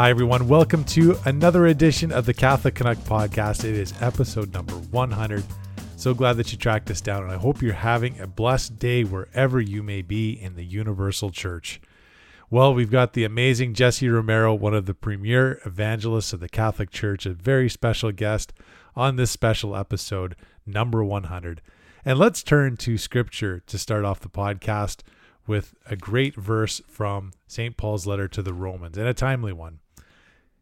Hi, everyone. Welcome to another edition of the Catholic Canuck podcast. It is episode number 100. So glad that you tracked us down, and I hope you're having a blessed day wherever you may be in the Universal Church. Well, we've got the amazing Jesse Romero, one of the premier evangelists of the Catholic Church, a very special guest on this special episode, number 100. And let's turn to scripture to start off the podcast with a great verse from St. Paul's letter to the Romans, and a timely one.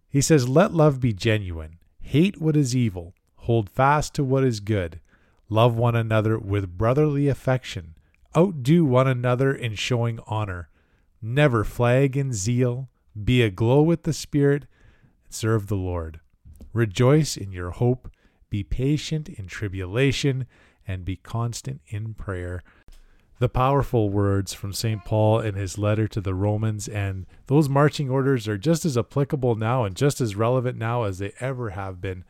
He says, Let love be genuine, hate what is evil, hold fast to what is good, love one another with brotherly affection, outdo one another in showing honor, never flag in zeal, be aglow with the Spirit, serve the Lord. Rejoice in your hope, be patient in tribulation, and be constant in prayer the powerful words from St. Paul in his letter to the Romans, and those marching orders are just as applicable now and just as relevant now as they ever have been.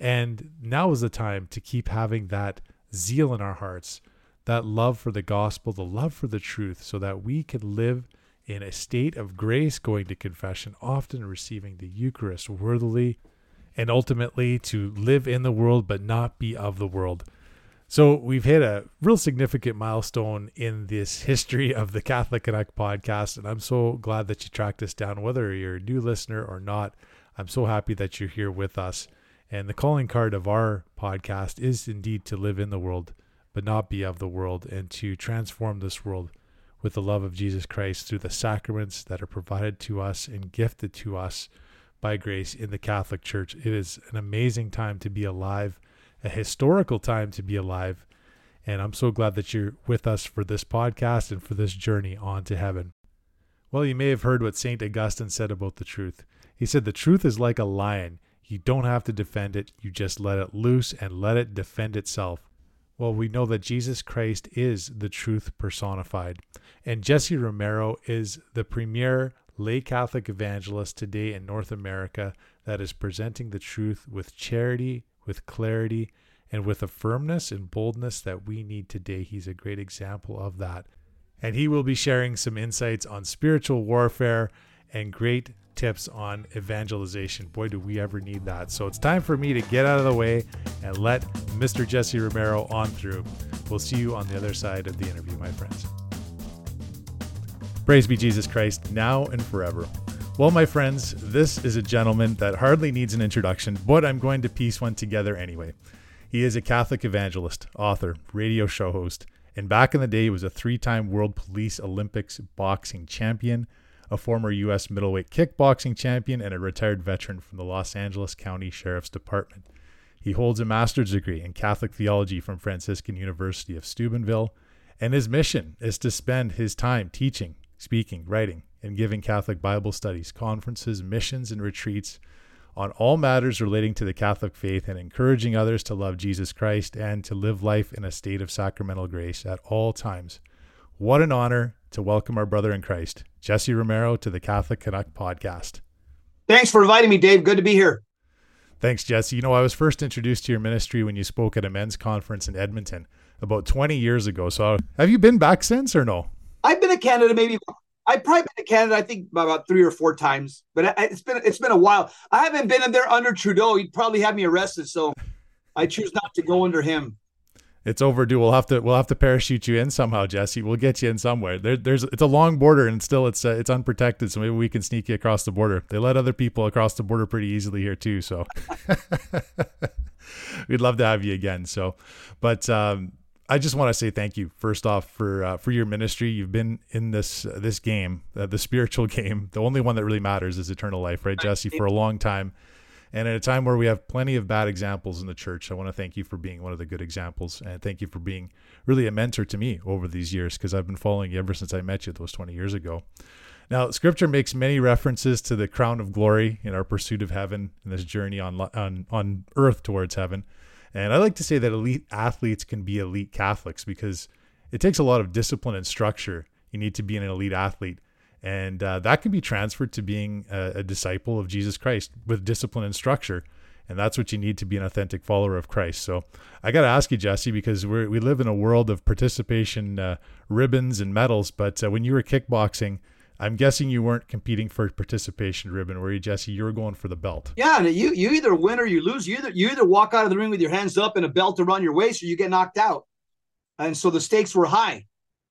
And now is the time to keep having that zeal in our hearts, that love for the gospel, the love for the truth, so that we can live in a state of grace, going to confession, often receiving the Eucharist worthily, and ultimately to live in the world but not be of the world. So we've hit a real significant milestone in this history of the Catholic Canuck podcast, and I'm so glad that you tracked us down, whether you're a new listener or not. I'm so happy that you're here with us. And the calling card of our podcast is indeed to live in the world, but not be of the world, and to transform this world with the love of Jesus Christ through the sacraments that are provided to us and gifted to us by grace in the Catholic Church. It is an amazing time to be alive a historical time to be alive. And I'm so glad that you're with us for this podcast and for this journey on to heaven. Well, you may have heard what St. Augustine said about the truth. He said, The truth is like a lion. You don't have to defend it, you just let it loose and let it defend itself. Well, we know that Jesus Christ is the truth personified. And Jesse Romero is the premier lay Catholic evangelist today in North America that is presenting the truth with charity with clarity, and with a firmness and boldness that we need today. He's a great example of that. And he will be sharing some insights on spiritual warfare and great tips on evangelization. Boy, do we ever need that. So it's time for me to get out of the way and let Mr. Jesse Romero on through. We'll see you on the other side of the interview, my friends. Praise be Jesus Christ, now and forever. Well, my friends, this is a gentleman that hardly needs an introduction, but I'm going to piece one together anyway. He is a Catholic evangelist, author, radio show host, and back in the day, he was a three time World Police Olympics boxing champion, a former U.S. middleweight kickboxing champion, and a retired veteran from the Los Angeles County Sheriff's Department. He holds a master's degree in Catholic theology from Franciscan University of Steubenville, and his mission is to spend his time teaching, speaking, writing, and giving Catholic Bible studies, conferences, missions, and retreats on all matters relating to the Catholic faith and encouraging others to love Jesus Christ and to live life in a state of sacramental grace at all times. What an honor to welcome our brother in Christ, Jesse Romero, to the Catholic Canuck podcast. Thanks for inviting me, Dave. Good to be here. Thanks, Jesse. You know, I was first introduced to your ministry when you spoke at a men's conference in Edmonton about 20 years ago. So have you been back since or no? I've been to Canada maybe I've probably been to Canada, I think about three or four times, but it's been it's been a while. I haven't been in there under Trudeau. He'd probably have me arrested, so I choose not to go under him. It's overdue. We'll have to we'll have to parachute you in somehow, Jesse. We'll get you in somewhere. There, there's it's a long border and still it's uh, it's unprotected, so maybe we can sneak you across the border. They let other people across the border pretty easily here too, so we'd love to have you again. So, but um, I just want to say thank you first off for uh, for your ministry. You've been in this uh, this game, uh, the spiritual game. The only one that really matters is eternal life, right, Jesse? For a long time, and at a time where we have plenty of bad examples in the church, I want to thank you for being one of the good examples, and thank you for being really a mentor to me over these years because I've been following you ever since I met you those 20 years ago. Now, Scripture makes many references to the crown of glory in our pursuit of heaven in this journey on on on earth towards heaven. And I like to say that elite athletes can be elite Catholics because it takes a lot of discipline and structure. You need to be an elite athlete. And uh, that can be transferred to being a, a, disciple of Jesus Christ with discipline and structure. And that's what you need to be an authentic follower of Christ. So I got to ask you, Jesse, because we we live in a world of participation uh, ribbons and medals. But uh, when you were kickboxing, I'm guessing you weren't competing for a participation ribbon, were you, Jesse? You were going for the belt. Yeah, you you either win or you lose. You either you either walk out of the ring with your hands up and a belt around your waist, or you get knocked out. And so the stakes were high.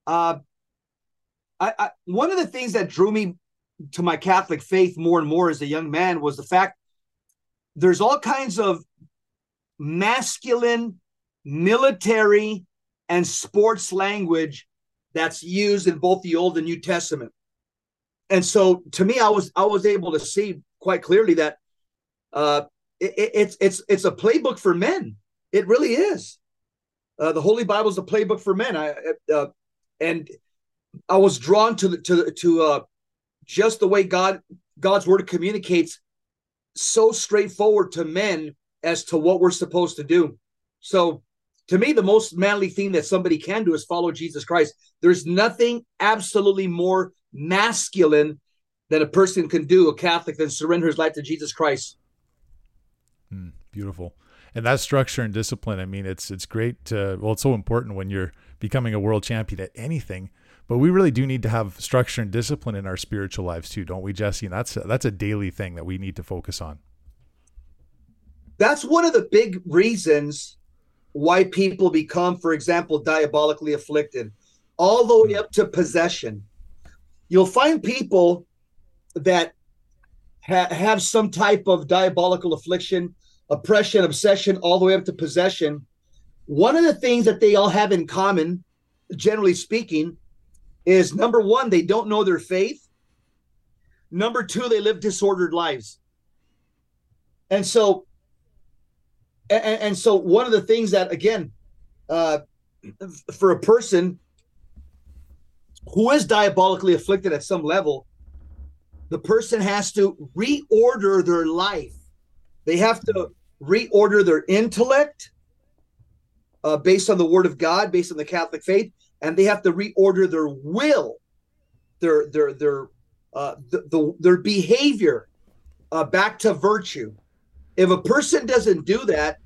Uh, I, I one of the things that drew me to my Catholic faith more and more as a young man was the fact there's all kinds of masculine military and sports language that's used in both the Old and New Testament. And so to me, I was I was able to see quite clearly that uh, it, it's it's it's a playbook for men. It really is. Uh, the Holy Bible is a playbook for men. I uh, and I was drawn to the to to uh, just the way God God's word communicates so straightforward to men as to what we're supposed to do. So to me, the most manly thing that somebody can do is follow Jesus Christ. There's nothing absolutely more masculine that a person can do, a Catholic, than surrender his life to Jesus Christ. Mm, beautiful. And that structure and discipline, I mean, it's it's great. To, well, it's so important when you're becoming a world champion at anything. But we really do need to have structure and discipline in our spiritual lives too, don't we, Jesse? And that's a, that's a daily thing that we need to focus on. That's one of the big reasons why people become, for example, diabolically afflicted, all the way up to possession. You'll find people that ha- have some type of diabolical affliction, oppression, obsession, all the way up to possession. One of the things that they all have in common, generally speaking, is number one, they don't know their faith. Number two, they live disordered lives. And so, and, and so one of the things that, again, uh, for a person who is diabolically afflicted at some level, the person has to reorder their life. They have to reorder their intellect uh, based on the Word of God, based on the Catholic faith, and they have to reorder their will, their their their uh, the, the their behavior uh, back to virtue. If a person doesn't do that,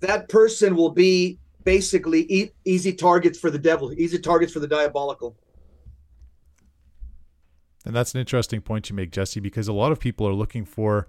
that person will be basically easy targets for the devil, easy targets for the diabolical. And that's an interesting point you make, Jesse, because a lot of people are looking for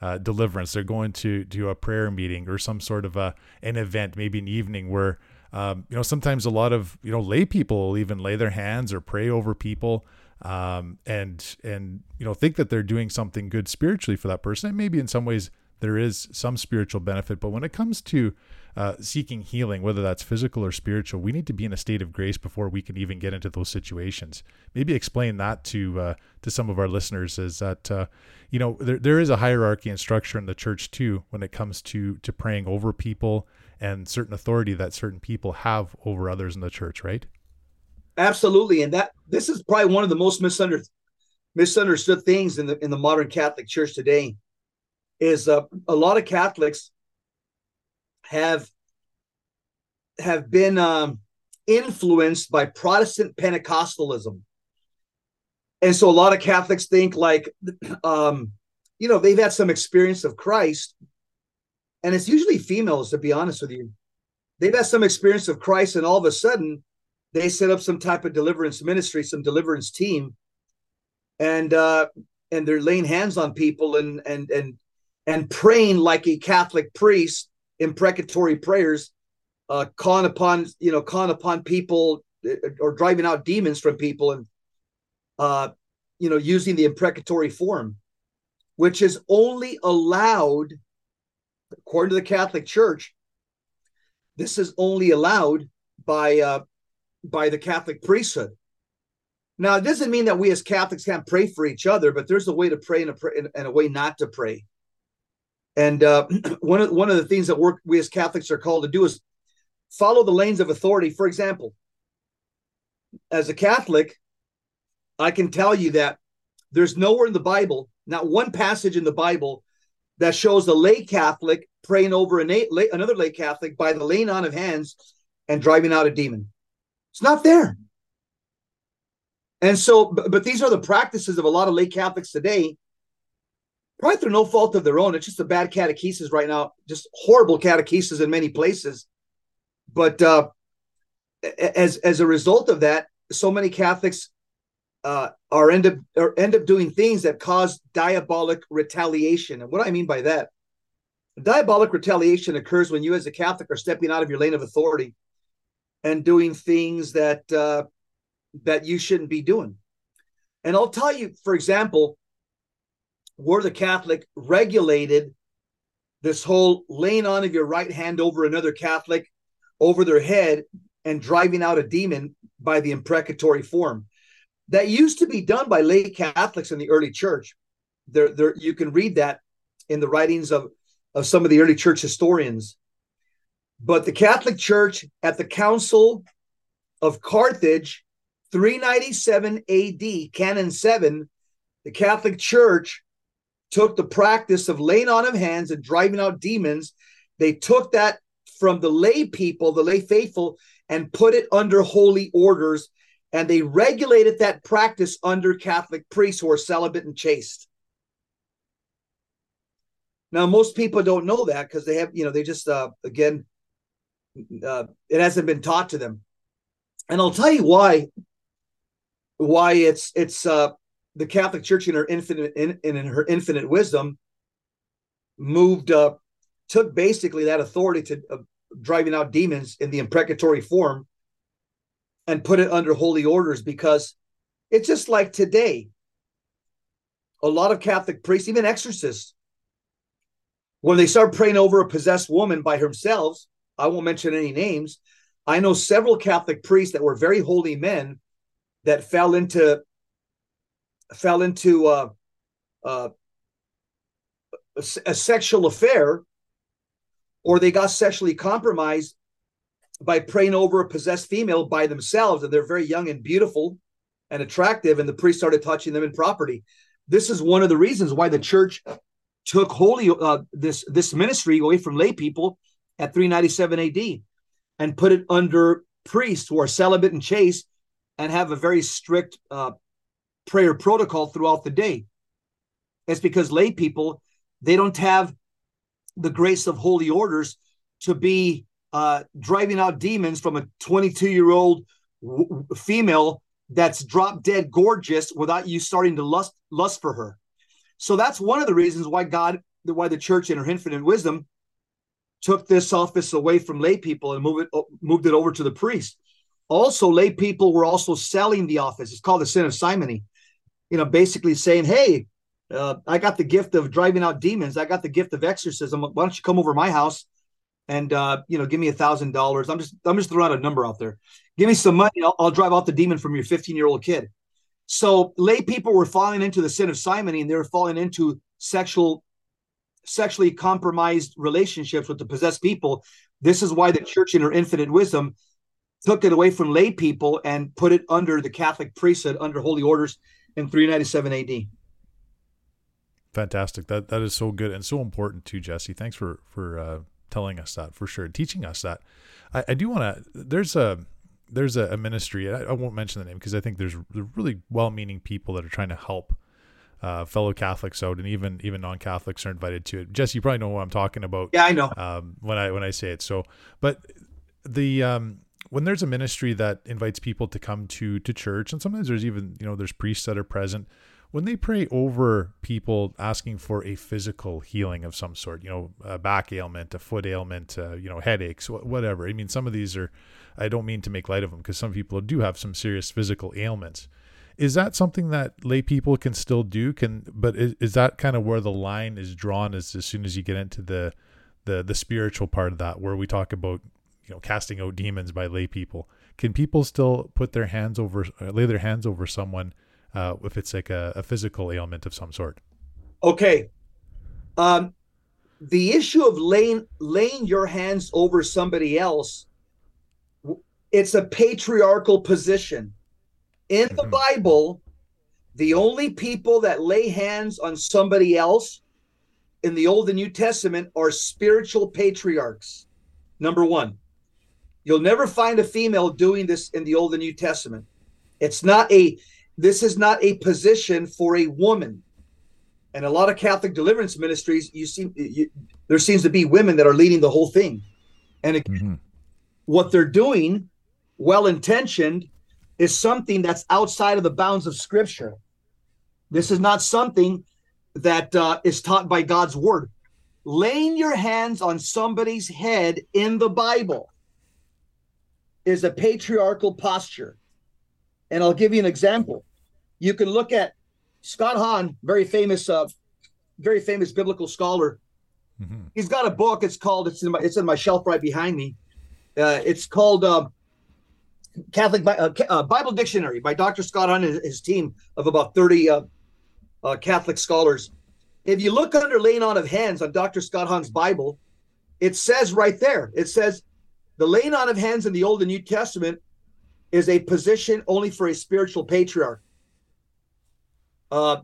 uh, deliverance. They're going to do a prayer meeting or some sort of a an event, maybe an evening where um, you know sometimes a lot of you know lay people will even lay their hands or pray over people um, and and you know think that they're doing something good spiritually for that person. And maybe in some ways there is some spiritual benefit, but when it comes to uh, seeking healing, whether that's physical or spiritual, we need to be in a state of grace before we can even get into those situations. Maybe explain that to uh, to some of our listeners is that uh, you know there, there is a hierarchy and structure in the church too when it comes to to praying over people and certain authority that certain people have over others in the church, right? Absolutely, and that this is probably one of the most misunderstood misunderstood things in the in the modern Catholic Church today is uh, a lot of Catholics have have been um, influenced by Protestant Pentecostalism, and so a lot of Catholics think like, um, you know, they've had some experience of Christ, and it's usually females, to be honest with you. They've had some experience of Christ, and all of a sudden, they set up some type of deliverance ministry, some deliverance team, and uh, and they're laying hands on people and and and and praying like a Catholic priest imprecatory prayers, uh, calling upon you know calling upon people uh, or driving out demons from people, and uh, you know using the imprecatory form, which is only allowed according to the Catholic Church. This is only allowed by uh, by the Catholic priesthood. Now, it doesn't mean that we as Catholics can't pray for each other, but there's a way to pray and a, and a way not to pray. And uh, one of one of the things that work we as Catholics are called to do is follow the lanes of authority. For example, as a Catholic, I can tell you that there's nowhere in the Bible, not one passage in the Bible, that shows a lay Catholic praying over an lay, another lay Catholic by the laying on of hands and driving out a demon. It's not there. And so, but, but these are the practices of a lot of lay Catholics today probably through no fault of their own. It's just a bad catechesis right now, just horrible catechesis in many places. But uh, as as a result of that, so many Catholics uh, are end up or end up doing things that cause diabolic retaliation. And what I mean by that, diabolic retaliation occurs when you, as a Catholic, are stepping out of your lane of authority and doing things that uh, that you shouldn't be doing. And I'll tell you, for example, where the Catholic regulated this whole laying on of your right hand over another Catholic over their head and driving out a demon by the imprecatory form. That used to be done by lay Catholics in the early church. There, there, you can read that in the writings of, of some of the early church historians. But the Catholic Church at the Council of Carthage, 397 AD, Canon 7, the Catholic Church took the practice of laying on of hands and driving out demons. They took that from the lay people, the lay faithful, and put it under holy orders. And they regulated that practice under Catholic priests who are celibate and chaste. Now, most people don't know that because they have, you know, they just, uh, again, uh, it hasn't been taught to them. And I'll tell you why, why it's, it's, uh, the Catholic Church in her infinite, in, in her infinite wisdom moved, uh, took basically that authority to uh, driving out demons in the imprecatory form and put it under holy orders because it's just like today. A lot of Catholic priests, even exorcists, when they start praying over a possessed woman by themselves, I won't mention any names. I know several Catholic priests that were very holy men that fell into fell into uh, a, a sexual affair or they got sexually compromised by praying over a possessed female by themselves and they're very young and beautiful and attractive and the priest started touching them in property. This is one of the reasons why the church took holy uh, this this ministry away from lay people at 397 AD and put it under priests who are celibate and chaste and have a very strict uh, prayer protocol throughout the day. It's because lay people they don't have the grace of holy orders to be uh, driving out demons from a 22 year old w- female that's drop dead gorgeous without you starting to lust lust for her. So that's one of the reasons why God, why the church in her infinite wisdom took this office away from lay people and moved it moved it over to the priest. Also, lay people were also selling the office. It's called the sin of simony. You know, basically saying, "Hey, uh, I got the gift of driving out demons. I got the gift of exorcism. Why don't you come over my house and uh, you know give me a thousand dollars? I'm just I'm just throwing out a number out there. Give me some money. I'll, I'll drive out the demon from your 15 year old kid. So lay people were falling into the sin of simony, and they were falling into sexual, sexually compromised relationships with the possessed people. This is why the church, in her infinite wisdom, took it away from lay people and put it under the Catholic priesthood, under holy orders in 397 AD. Fantastic. That that is so good and so important too, Jesse. Thanks for for uh, telling us that for sure, teaching us that. I, I do want to. There's a there's a, a ministry. I, I, won't mention the name because I think there's really well-meaning people that are trying to help uh, fellow Catholics out, and even even non-Catholics are invited to it. Jesse, you probably know what I'm talking about. Yeah, I know. Um, when I when I say it. So, but the um, when there's a ministry that invites people to come to to church, and sometimes there's even you know there's priests that are present when they pray over people asking for a physical healing of some sort, you know, a back ailment, a foot ailment, uh, you know, headaches, whatever. I mean, some of these are, I don't mean to make light of them because some people do have some serious physical ailments. Is that something that lay people can still do? Can, but is, is that kind of where the line is drawn? Is as soon as you get into the, the, the spiritual part of that, where we talk about, you know, casting out demons by lay people. Can people still put their hands over, uh, lay their hands over someone? uh, if it's like a, a physical ailment of some sort. Okay. Um, the issue of laying laying your hands over somebody else, it's a patriarchal position. In the mm-hmm. Bible, the only people that lay hands on somebody else in the Old and New Testament are spiritual patriarchs. Number one, you'll never find a female doing this in the Old and New Testament. It's not a this is not a position for a woman. And a lot of Catholic deliverance ministries, you see, you, there seems to be women that are leading the whole thing. And mm-hmm. what they're doing, well intentioned, is something that's outside of the bounds of Scripture. This is not something that uh, is taught by God's word. Laying your hands on somebody's head in the Bible is a patriarchal posture. And I'll give you an example. You can look at Scott Hahn, very famous, uh, very famous biblical scholar. Mm-hmm. He's got a book. It's called. It's in my. It's in my shelf right behind me. Uh, it's called uh, Catholic uh, uh, Bible Dictionary by Dr. Scott Hahn and his team of about thirty uh, uh, Catholic scholars. If you look under laying on of hands on Dr. Scott Hahn's Bible, it says right there. It says the laying on of hands in the Old and New Testament is a position only for a spiritual patriarch. Uh,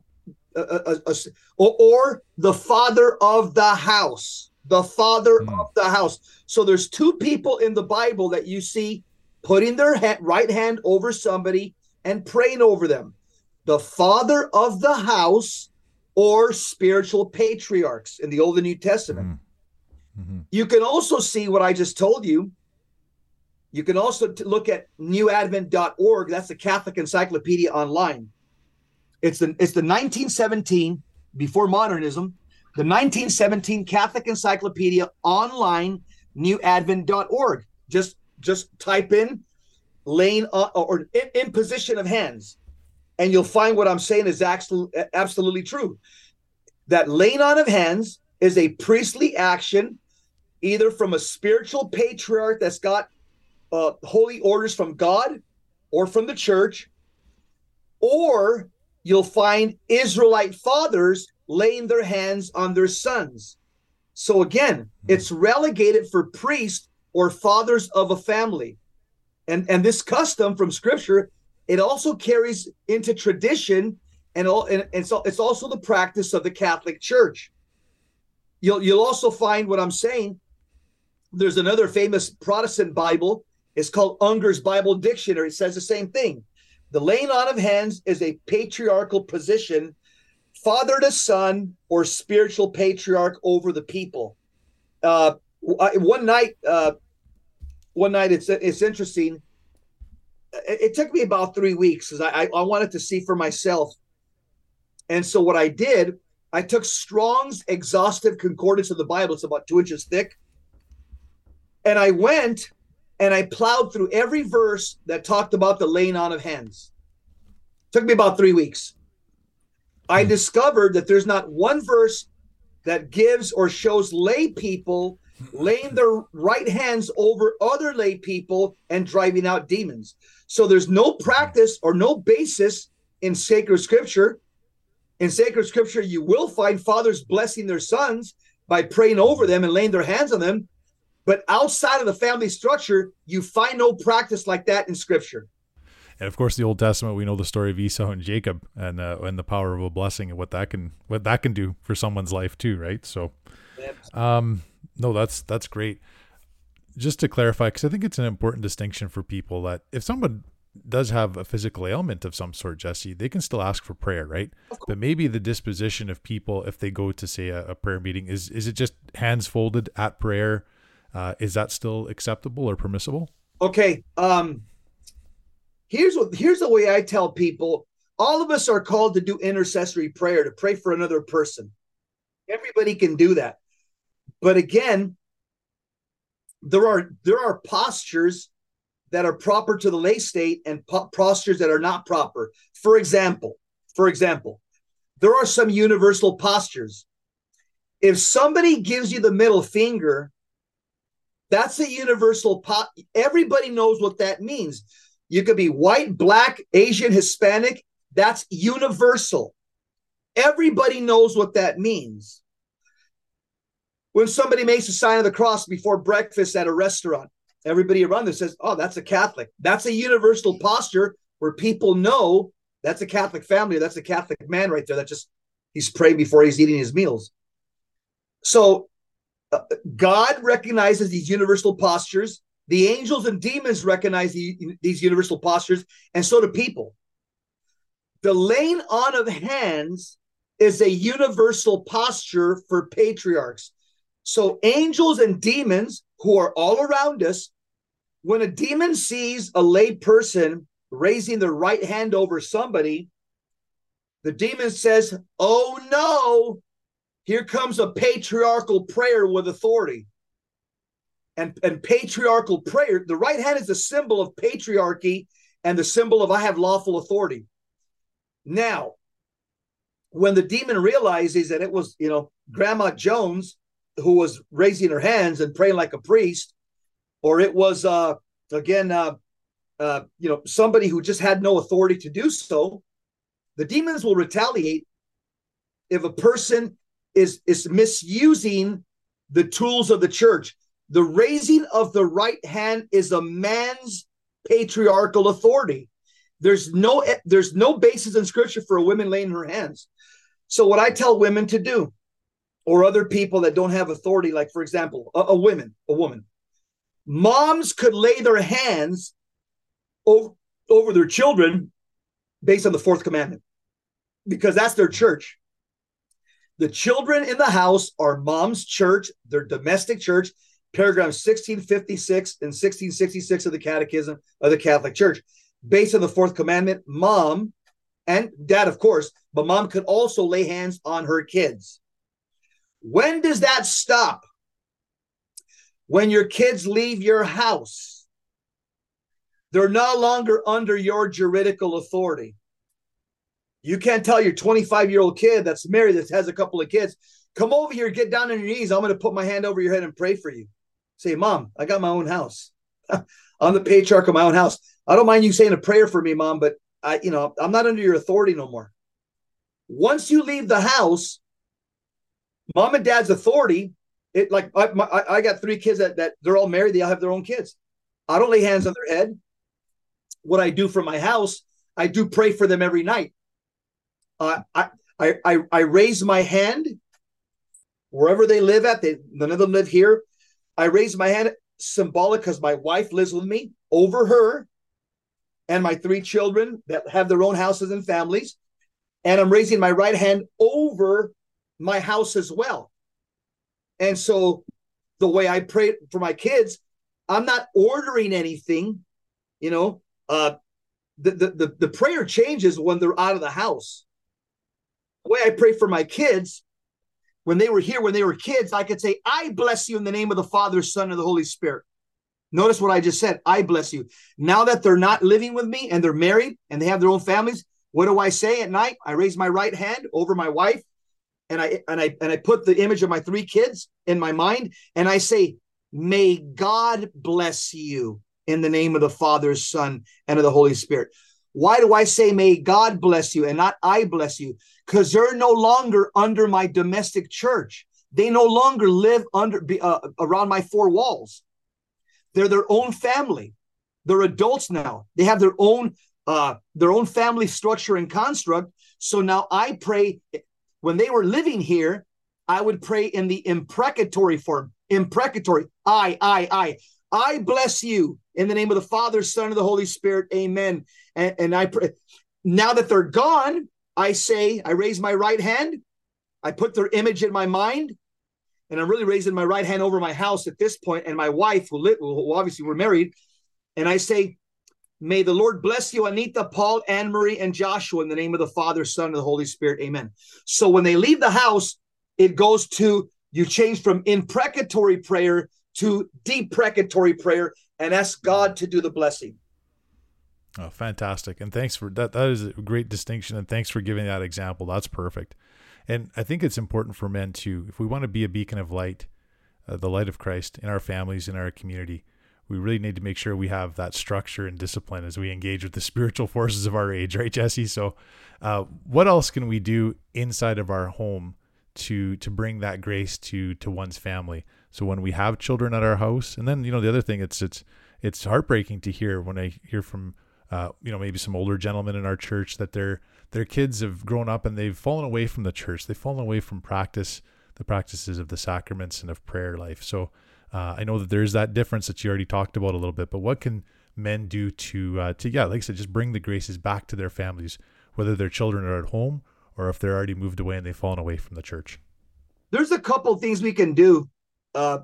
uh, uh, or, or, the father of the house, the father mm. of the house. So there's two people in the Bible that you see putting their right hand over somebody and praying over them. The father of the house or spiritual patriarchs in the Old and New Testament. Mm. Mm-hmm. You can also see what I just told you you can also t- look at newadvent.org. That's the Catholic Encyclopedia online. It's the it's the 1917 before modernism, the 1917 Catholic Encyclopedia online, newadvent.org. Just just type in laying on, uh, or imposition of hands, and you'll find what I'm saying is absolutely absolutely true. That laying on of hands is a priestly action, either from a spiritual patriarch that's got uh, holy orders from God or from the church, or you'll find Israelite fathers laying their hands on their sons. So again, it's relegated for priests or fathers of a family. And and this custom from scripture, it also carries into tradition and all and it's, it's also the practice of the Catholic Church. You'll you'll also find what I'm saying. There's another famous Protestant Bible it's called Unger's Bible Dictionary. It says the same thing. The laying on of hands is a patriarchal position, father to son or spiritual patriarch over the people. Uh, one night, uh, one night, it's it's interesting. It, it took me about three weeks because I, I wanted to see for myself. And so what I did, I took Strong's exhaustive concordance of the Bible. It's about two inches thick. And I went and I plowed through every verse that talked about the laying on of hands. Took me about three weeks. I hmm. discovered that there's not one verse that gives or shows lay people laying their right hands over other lay people and driving out demons. So there's no practice or no basis in sacred scripture. In sacred scripture, you will find fathers blessing their sons by praying over them and laying their hands on them. But outside of the family structure, you find no practice like that in scripture. And of course, the Old Testament, we know the story of Esau and Jacob, and uh, and the power of a blessing, and what that can what that can do for someone's life too, right? So, um, no, that's that's great. Just to clarify, because I think it's an important distinction for people that if someone does have a physical ailment of some sort, Jesse, they can still ask for prayer, right? But maybe the disposition of people, if they go to say a, a prayer meeting, is is it just hands folded at prayer? Uh, is that still acceptable or permissible? Okay. Um, here's what here's the way I tell people. All of us are called to do intercessory prayer to pray for another person. Everybody can do that. But again, there are there are postures that are proper to the lay state and po- postures that are not proper. For example, for example, there are some universal postures. If somebody gives you the middle finger that's a universal pop. Everybody knows what that means. You could be white, black, Asian, Hispanic. That's universal. Everybody knows what that means. When somebody makes a sign of the cross before breakfast at a restaurant, everybody around there says, Oh, that's a Catholic. That's a universal posture where people know that's a Catholic family. That's a Catholic man right there. That just he's praying before he's eating his meals. So God recognizes these universal postures. The angels and demons recognize the, these universal postures, and so do people. The laying on of hands is a universal posture for patriarchs. So, angels and demons who are all around us, when a demon sees a lay person raising their right hand over somebody, the demon says, Oh no, here comes a patriarchal prayer with authority. And, and patriarchal prayer, the right hand is a symbol of patriarchy and the symbol of I have lawful authority. Now, when the demon realizes that it was, you know, Grandma Jones who was raising her hands and praying like a priest, or it was uh again uh, uh you know somebody who just had no authority to do so, the demons will retaliate if a person is is misusing the tools of the church. The raising of the right hand is a man's patriarchal authority. There's no there's no basis in scripture for a woman laying her hands. So what I tell women to do, or other people that don't have authority, like for example, a, a woman, a woman, moms could lay their hands over, over their children based on the fourth commandment because that's their church. The children in the house are mom's church, their domestic church, paragraphs 1656 and 1666 of the Catechism of the Catholic Church. Based on the fourth commandment, mom and dad, of course, but mom could also lay hands on her kids. When does that stop? When your kids leave your house. They're no longer under your juridical authority. You can't tell your 25 year old kid that's married, that has a couple of kids, come over here, get down on your knees. I'm going to put my hand over your head and pray for you. Say, Mom, I got my own house. I'm the patriarch of my own house. I don't mind you saying a prayer for me, Mom, but I, you know, I'm not under your authority no more. Once you leave the house, mom and dad's authority, it like I, my, I got three kids that, that they're all married, they all have their own kids. I don't lay hands on their head. What I do for my house, I do pray for them every night. Uh, I, I, I, I raise my hand wherever they live at. They none of them live here. I raise my hand symbolic because my wife lives with me over her and my three children that have their own houses and families. And I'm raising my right hand over my house as well. And so the way I pray for my kids, I'm not ordering anything, you know. Uh the, the the the prayer changes when they're out of the house. The way I pray for my kids, when they were here, when they were kids, I could say, I bless you in the name of the Father, Son, and the Holy Spirit. Notice what I just said. I bless you. Now that they're not living with me and they're married and they have their own families, what do I say at night? I raise my right hand over my wife and I and I and I put the image of my three kids in my mind and I say, "May God bless you in the name of the Father, Son, and of the Holy Spirit." Why do I say may God bless you and not I bless you? Because they're no longer under my domestic church. They no longer live under uh, around my four walls. They're their own family. They're adults now. They have their own uh, their own family structure and construct. So now I pray. When they were living here, I would pray in the imprecatory form. Imprecatory. I, I, I. I bless you in the name of the Father, Son, and the Holy Spirit. Amen. And, and I pray. Now that they're gone, I say, I raise my right hand. I put their image in my mind and I'm really raising my right hand over my house at this point, and my wife, who, lit, who obviously we're married, and I say, May the Lord bless you, Anita, Paul, Anne Marie, and Joshua, in the name of the Father, Son, and the Holy Spirit. Amen. So when they leave the house, it goes to you change from imprecatory prayer to deprecatory prayer and ask God to do the blessing. Oh, fantastic. And thanks for that. That is a great distinction. And thanks for giving that example. That's perfect. And I think it's important for men too, if we want to be a beacon of light, uh, the light of Christ in our families, in our community, we really need to make sure we have that structure and discipline as we engage with the spiritual forces of our age, right, Jesse? So, uh, what else can we do inside of our home to to bring that grace to to one's family? So when we have children at our house, and then you know the other thing, it's it's it's heartbreaking to hear when I hear from uh, you know maybe some older gentlemen in our church that they're their kids have grown up and they've fallen away from the church. They've fallen away from practice, the practices of the sacraments and of prayer life. So uh, I know that there's that difference that you already talked about a little bit. But what can men do to uh, to yeah, like I said, just bring the graces back to their families, whether their children are at home or if they're already moved away and they've fallen away from the church. There's a couple things we can do. Uh,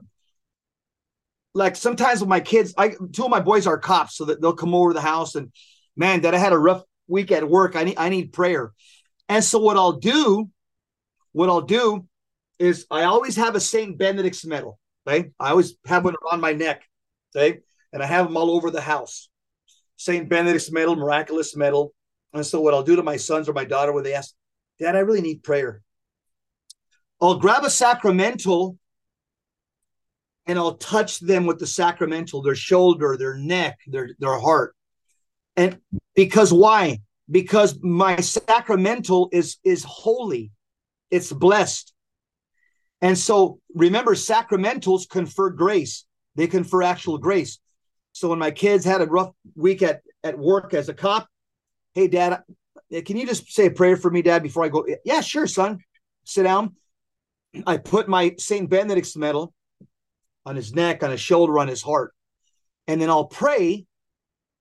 like sometimes with my kids, I two of my boys are cops, so that they'll come over the house and man, that I had a rough week at work. I need I need prayer. And so what I'll do, what I'll do is I always have a Saint Benedict's medal. Okay. I always have one around my neck. Okay. And I have them all over the house. Saint Benedict's medal, miraculous medal. And so what I'll do to my sons or my daughter when they ask, Dad, I really need prayer. I'll grab a sacramental and I'll touch them with the sacramental, their shoulder, their neck, their, their heart. And because why? Because my sacramental is is holy, it's blessed. And so remember, sacramentals confer grace. They confer actual grace. So when my kids had a rough week at, at work as a cop, hey dad, uh, can you just say a prayer for me, dad, before I go? Yeah, sure, son. Sit down. I put my St. Benedict's medal on his neck, on his shoulder, on his heart. And then I'll pray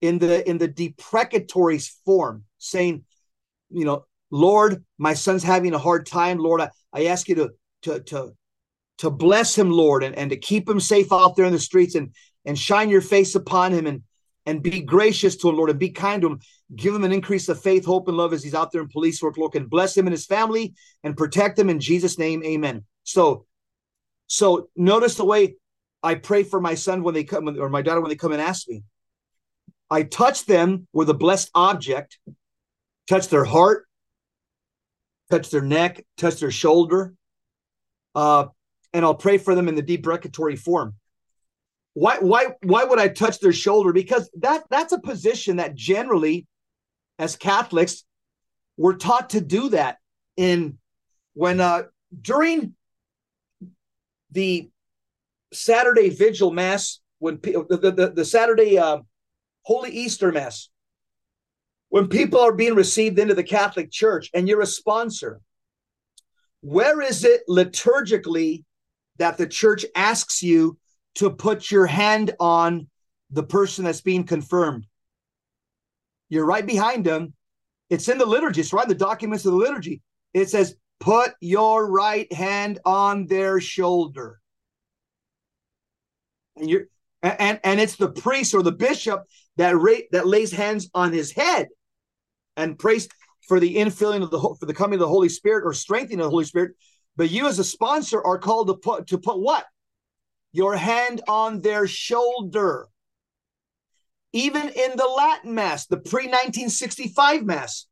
in the in the deprecatory form, saying, you know, Lord, my son's having a hard time. Lord, I, I ask you to to to to bless him, Lord, and, and to keep him safe out there in the streets and and shine your face upon him and and be gracious to him, Lord, and be kind to him. Give him an increase of faith, hope, and love as he's out there in police work, Lord, and bless him and his family and protect him in Jesus' name. Amen. So, so notice the way I pray for my son when they come or my daughter when they come and ask me. I touch them with a blessed object, touch their heart, touch their neck, touch their shoulder, uh, and I'll pray for them in the deprecatory form. Why, why, why would I touch their shoulder? Because that that's a position that generally, as Catholics, we're taught to do that in when uh, during the Saturday Vigil Mass, when the the, the Saturday uh, Holy Easter Mass, when people are being received into the Catholic Church, and you're a sponsor, where is it liturgically that the church asks you to put your hand on the person that's being confirmed. You're right behind them. It's in the liturgy, it's right in the documents of the liturgy. It says, put your right hand on their shoulder. And you're and and it's the priest or the bishop that ra- that lays hands on his head and prays for the infilling of the for the coming of the Holy Spirit or strengthening of the Holy Spirit. But you as a sponsor are called to put to put what? your hand on their shoulder. Even in the Latin Mass, the pre 1965 Mass,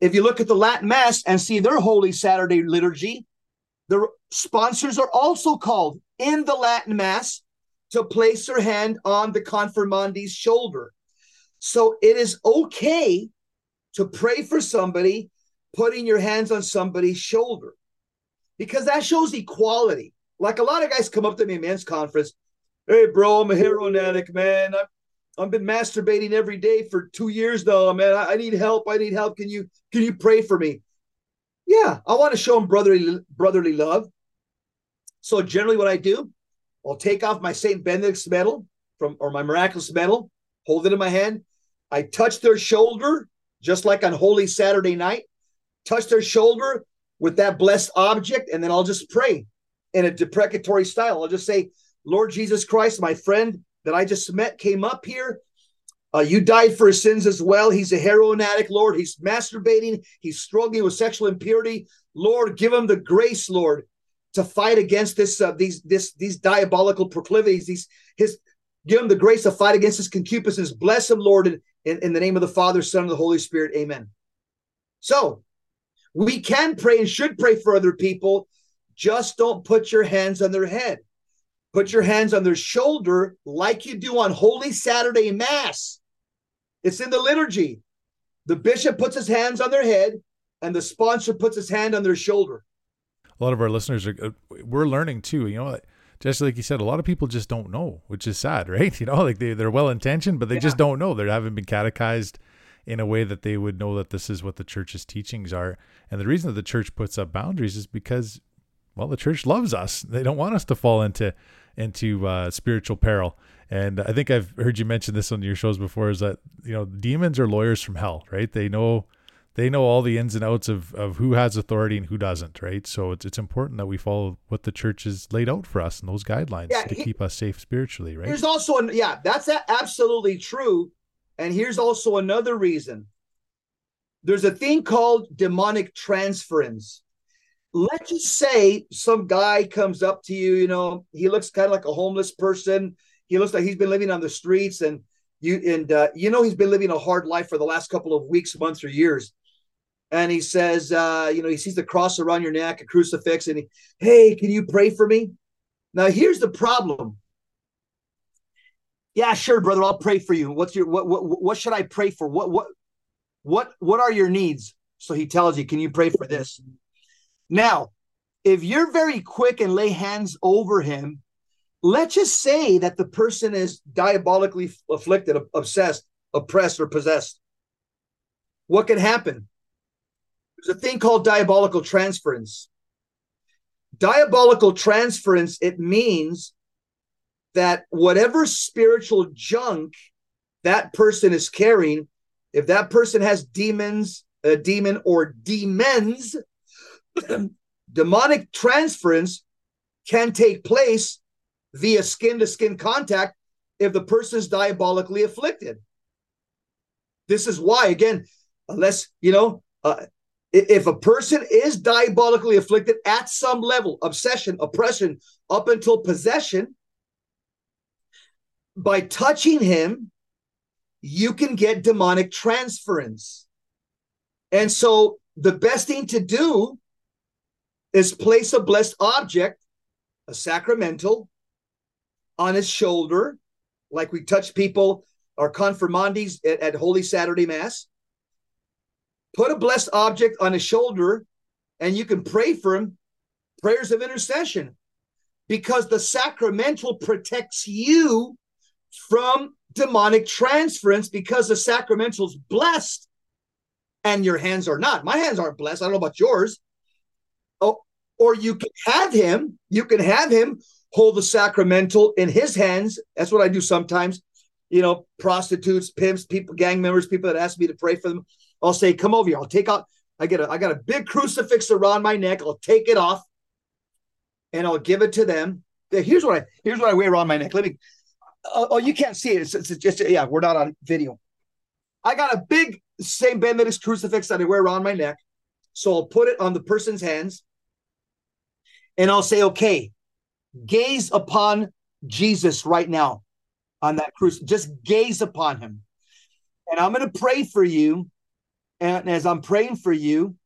if you look at the Latin Mass and see their Holy Saturday liturgy, the sponsors are also called in the Latin Mass to place their hand on the confirmandi's shoulder. So it is okay to pray for somebody putting your hands on somebody's shoulder because that shows equality. Like a lot of guys come up to me in men's conference. Hey, bro, I'm a heroin addict, man. I've, I've been masturbating every day for two years now, man. I, I need help. I need help. Can you can you pray for me? Yeah, I want to show them brotherly brotherly love. So generally, what I do, I'll take off my Saint Benedict's medal from or my miraculous medal, hold it in my hand. I touch their shoulder, just like on Holy Saturday night. Touch their shoulder with that blessed object, and then I'll just pray in a deprecatory style. I'll just say, Lord Jesus Christ, my friend that I just met came up here. Uh, you died for his sins as well. He's a heroin addict, Lord. He's masturbating. He's struggling with sexual impurity. Lord, give him the grace, Lord, to fight against this, uh, these, this, these diabolical proclivities. These, his, give him the grace to fight against his concupiscence. Bless him, Lord, in, in, in the name of the Father, Son, and the Holy Spirit. Amen. So, we can pray and should pray for other people just don't put your hands on their head. Put your hands on their shoulder like you do on Holy Saturday Mass. It's in the liturgy. The bishop puts his hands on their head and the sponsor puts his hand on their shoulder. A lot of our listeners are, uh, we're learning too. You know, just like you said, a lot of people just don't know, which is sad, right? You know, like they, they're well intentioned, but they yeah. just don't know. They haven't been catechized in a way that they would know that this is what the church's teachings are. And the reason that the church puts up boundaries is because well, the church loves us. They don't want us to fall into into uh, spiritual peril. And I think I've heard you mention this on your shows before. Is that you know demons are lawyers from hell, right? They know they know all the ins and outs of, of who has authority and who doesn't, right? So it's it's important that we follow what the church has laid out for us and those guidelines yeah, to he, keep us safe spiritually, right? There's also an, yeah, that's absolutely true. And here's also another reason there's a thing called demonic transference. Let's just say some guy comes up to you, you know, he looks kind of like a homeless person. He looks like he's been living on the streets and you and uh, you know he's been living a hard life for the last couple of weeks, months, or years. And he says, uh, you know, he sees the cross around your neck, a crucifix, and he, hey, can you pray for me? Now here's the problem. Yeah, sure, brother. I'll pray for you. What's your what what what should I pray for? What what what what are your needs? So he tells you, can you pray for this? Now, if you're very quick and lay hands over him, let's just say that the person is diabolically afflicted, obsessed, oppressed, or possessed. What can happen? There's a thing called diabolical transference. Diabolical transference, it means that whatever spiritual junk that person is carrying if that person has demons, a demon or demons, demonic transference can take place via skin to skin contact if the person is diabolically afflicted. This is why, again, unless, you know, uh, if a person is diabolically afflicted at some level, obsession, oppression, up until possession, by touching him, you can get demonic transference. And so the best thing to do is place a blessed object, a sacramental, on his shoulder, like we touch people, our confirmandes at, at Holy Saturday Mass. Put a blessed object on his shoulder, and you can pray for him prayers of intercession because the sacramental protects you from demonic transference because the sacramental's blessed and your hands are not. My hands aren't blessed. I don't know about yours. Oh, or you can have him, you can have him hold the sacramental in his hands. That's what I do sometimes. You know, prostitutes, pimps, people, gang members, people that ask me to pray for them. I'll say, come over here. I'll take out, I get a I got a big crucifix around my neck. I'll take it off and I'll give it to them. Here's what I here's what I wear around my neck. Let me oh, oh, you can't see it. It's, it's, just yeah, we're not on video. I got a big Saint Benedict's crucifix that I wear around my neck, so I'll put it on the person's hands, and I'll say, "Okay, gaze upon Jesus right now on that crucifix. Just gaze upon him, and I'm going to pray for you. And as I'm praying for you,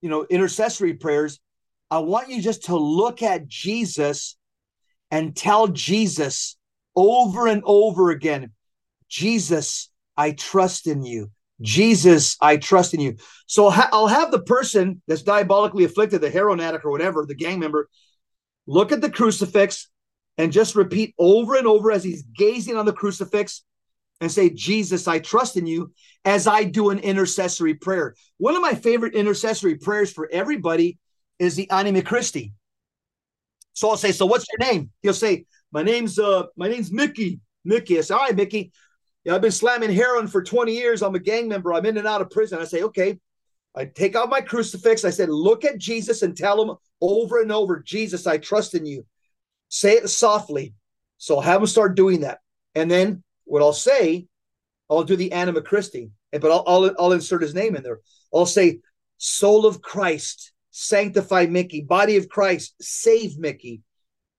you know, intercessory prayers, I want you just to look at Jesus and tell Jesus over and over again Jesus, I trust in you. Jesus, I trust in you. So I'll have the person that's diabolically afflicted, the heroin addict or whatever, the gang member, look at the crucifix and just repeat over and over as he's gazing on the crucifix and say, Jesus, I trust in you as I do an intercessory prayer. One of my favorite intercessory prayers for everybody is the Anima Christi. So I'll say, So what's your name? He'll say, my name's uh my name's Mickey. Mickey. I say, all right, Mickey. Yeah, I've been slamming heroin for 20 years. I'm a gang member. I'm in and out of prison. I say, okay. I take out my crucifix. I said, look at Jesus and tell him over and over, Jesus, I trust in you. Say it softly. So I'll have him start doing that. And then what I'll say, I'll do the Anima Christi, but I'll, I'll, I'll insert his name in there. I'll say, soul of Christ, sanctify Mickey, body of Christ, save Mickey,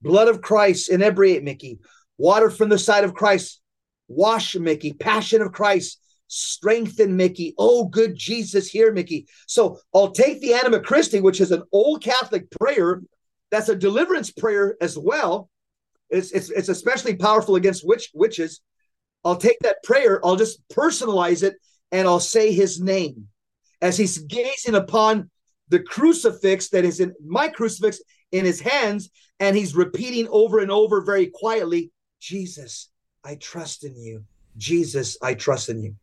Blood of Christ, inebriate Mickey. Water from the side of Christ, wash Mickey. Passion of Christ, strengthen Mickey. Oh, good Jesus, hear Mickey. So I'll take the Anima Christi, which is an old Catholic prayer. That's a deliverance prayer as well. It's, it's, it's especially powerful against witch, witches. I'll take that prayer, I'll just personalize it, and I'll say his name as he's gazing upon the crucifix that is in my crucifix in his hands, and he's repeating over and over very quietly, Jesus, I trust in you. Jesus, I trust in you.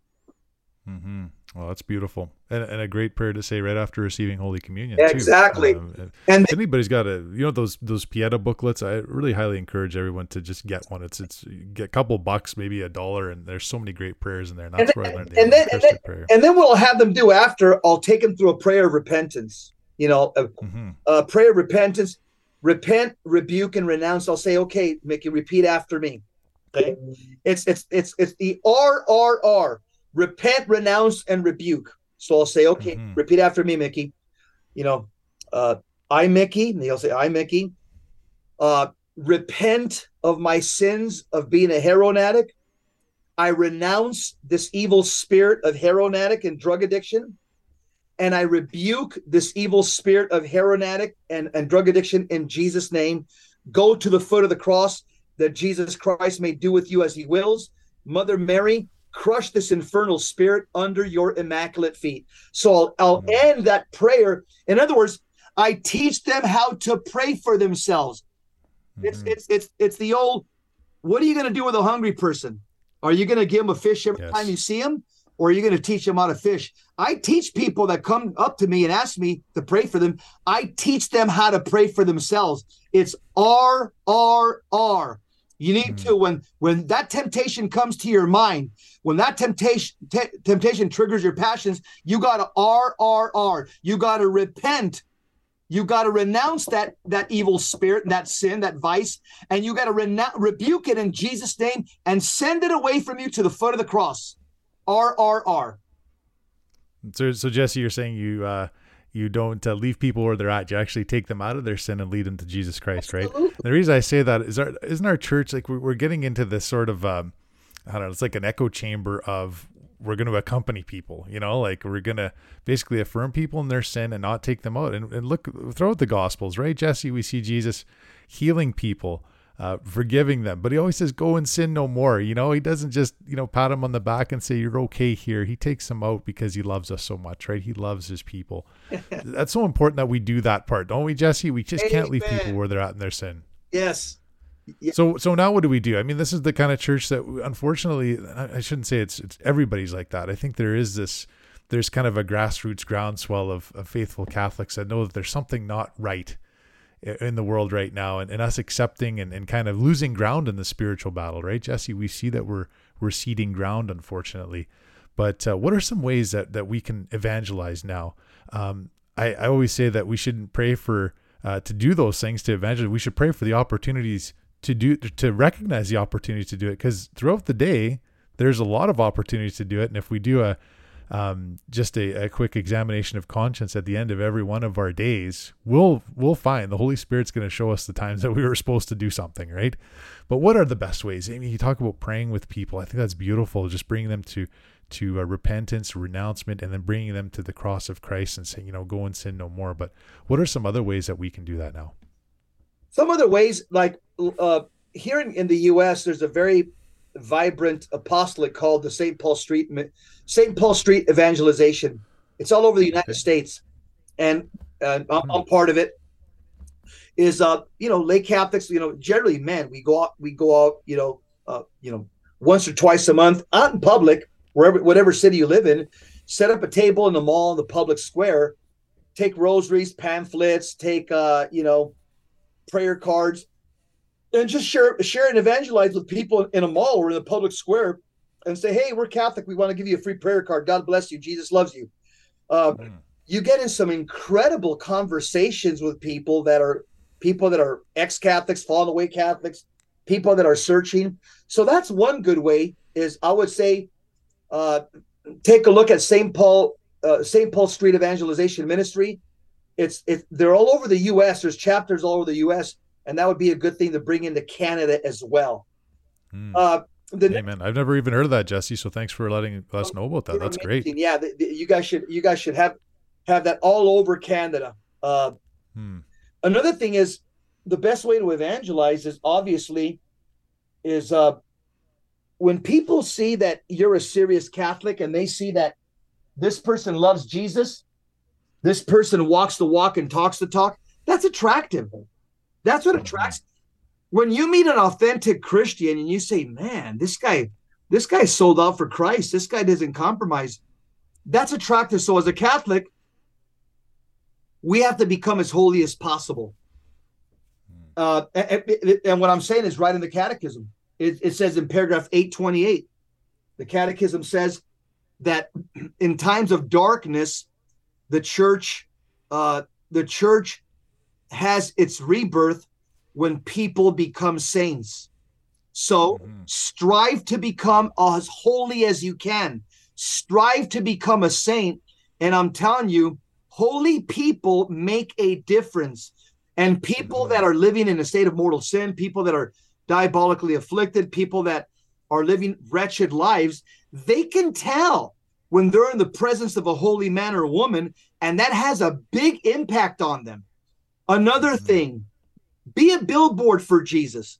Mm-hmm. Well, that's beautiful, and, and, a great prayer to say right after receiving Holy Communion. Exactly. Um, and if anybody's got a, you know, those those Pieta booklets. I really highly encourage everyone to just get one. It's it's get a couple bucks, maybe a dollar, and there's so many great prayers in there. And that's and where then, I learned the and then, and then, prayer. And then what I'll have them do after, I'll take them through a prayer of repentance. You know, a, mm-hmm. a prayer of repentance, repent, rebuke, and renounce. I'll say, okay, Mickey, repeat after me. Okay, it's it's it's it's the R R R. Repent, renounce, and rebuke. So I'll say, okay, mm-hmm. repeat after me, Mickey. You know, uh, I Mickey. And he'll say, I Mickey. Uh, repent of my sins of being a heroin addict. I renounce this evil spirit of heroin addict and drug addiction. And I rebuke this evil spirit of heroin addict and, and drug addiction in Jesus' name. Go to the foot of the cross that Jesus Christ may do with you as he wills. Mother Mary, crush this infernal spirit under your immaculate feet. So I'll, I'll end that prayer. In other words, I teach them how to pray for themselves. It's mm-hmm. it's it's it's the old. What are you going to do with a hungry person? Are you going to give them a fish every yes. time you see them, or are you going to teach them how to fish? I teach people that come up to me and ask me to pray for them. I teach them how to pray for themselves. It's R R R. You need mm-hmm. to when when that temptation comes to your mind, when that temptation t- temptation triggers your passions, you got to R R R. You got to repent you got to renounce that that evil spirit, that sin, that vice, and you got to renounce, rebuke it in Jesus' name and send it away from you to the foot of the cross. R R R. So, so Jesse, you're saying you uh, you don't uh, leave people where they're at. You actually take them out of their sin and lead them to Jesus Christ, Absolutely. right? The reason I say that is, our, isn't our church like we're, we're getting into this sort of um, I don't know, it's like an echo chamber of we're going to accompany people, you know, like we're going to basically affirm people in their sin and not take them out. And, and look throughout the gospels, right? Jesse, we see Jesus healing people, uh, forgiving them, but he always says, go and sin no more. You know, he doesn't just, you know, pat him on the back and say, you're okay here. He takes them out because he loves us so much, right? He loves his people. That's so important that we do that part, don't we, Jesse? We just Amen. can't leave people where they're at in their sin. Yes. Yeah. So so now what do we do? I mean, this is the kind of church that unfortunately I shouldn't say it's it's everybody's like that. I think there is this there's kind of a grassroots groundswell of, of faithful Catholics that know that there's something not right in the world right now and, and us accepting and, and kind of losing ground in the spiritual battle, right? Jesse, we see that we're we're ceding ground unfortunately. But uh, what are some ways that, that we can evangelize now? Um, I, I always say that we shouldn't pray for uh, to do those things to evangelize. We should pray for the opportunities to do to recognize the opportunity to do it because throughout the day there's a lot of opportunities to do it and if we do a um, just a, a, quick examination of conscience at the end of every one of our days we'll we'll find the holy spirit's going to show us the times that we were supposed to do something right but what are the best ways i mean you talk about praying with people i think that's beautiful just bringing them to to uh, repentance renouncement and then bringing them to the cross of christ and saying you know go and sin no more but what are some other ways that we can do that now some other ways, like uh, here in, in the U.S., there's a very vibrant apostolate called the St. Paul Street St. Paul Street Evangelization. It's all over the United okay. States, and uh, I'm, I'm, hmm. part of it. Is uh, you know, lay Catholics, you know, generally men, we go out, we go out, you know, uh, you know, once or twice a month out in public, wherever, whatever city you live in, set up a table in the mall in the public square, take rosaries, pamphlets, take uh, you know, prayer cards, and just share share and evangelize with people in a mall or in a public square, and say, "Hey, we're Catholic. We want to give you a free prayer card. God bless you. Jesus loves you." Uh, mm. You get in some incredible conversations with people that are people that are ex-Catholics, fallen away Catholics, people that are searching. So that's one good way. Is I would say, uh, take a look at St. Paul uh, St. Paul Street Evangelization Ministry it's it, they're all over the U.S. There's chapters all over the U.S. and that would be a good thing to bring into Canada as well. Hmm. Uh, the, Amen. I've never even heard of that, Jesse. So thanks for letting us know about that. That's great. Yeah, the, the, you guys should you guys should have have that all over Canada. Uh, hmm. Another thing is the best way to evangelize is obviously is uh, when people see that you're a serious Catholic and they see that this person loves Jesus, this person walks the walk and talks the talk, that's attractive. That's what attracts. When you meet an authentic Christian and you say, man, this guy, this guy sold out for Christ. This guy doesn't compromise. That's attractive. So as a Catholic, we have to become as holy as possible. Uh, and, and, what I'm saying is right in the catechism. It, it says in paragraph 828, the catechism says that in times of darkness, the church uh, the church has its rebirth when people become saints So mm-hmm. strive to become as holy as you can. Strive to become a saint. And I'm telling you, holy people make a difference. And people mm-hmm. that are living in a state of mortal sin, people that are diabolically afflicted, people that are living wretched lives, they can tell when they're in the presence of a holy man or woman, and that has a big impact on them. Another mm-hmm. thing, be a billboard for Jesus.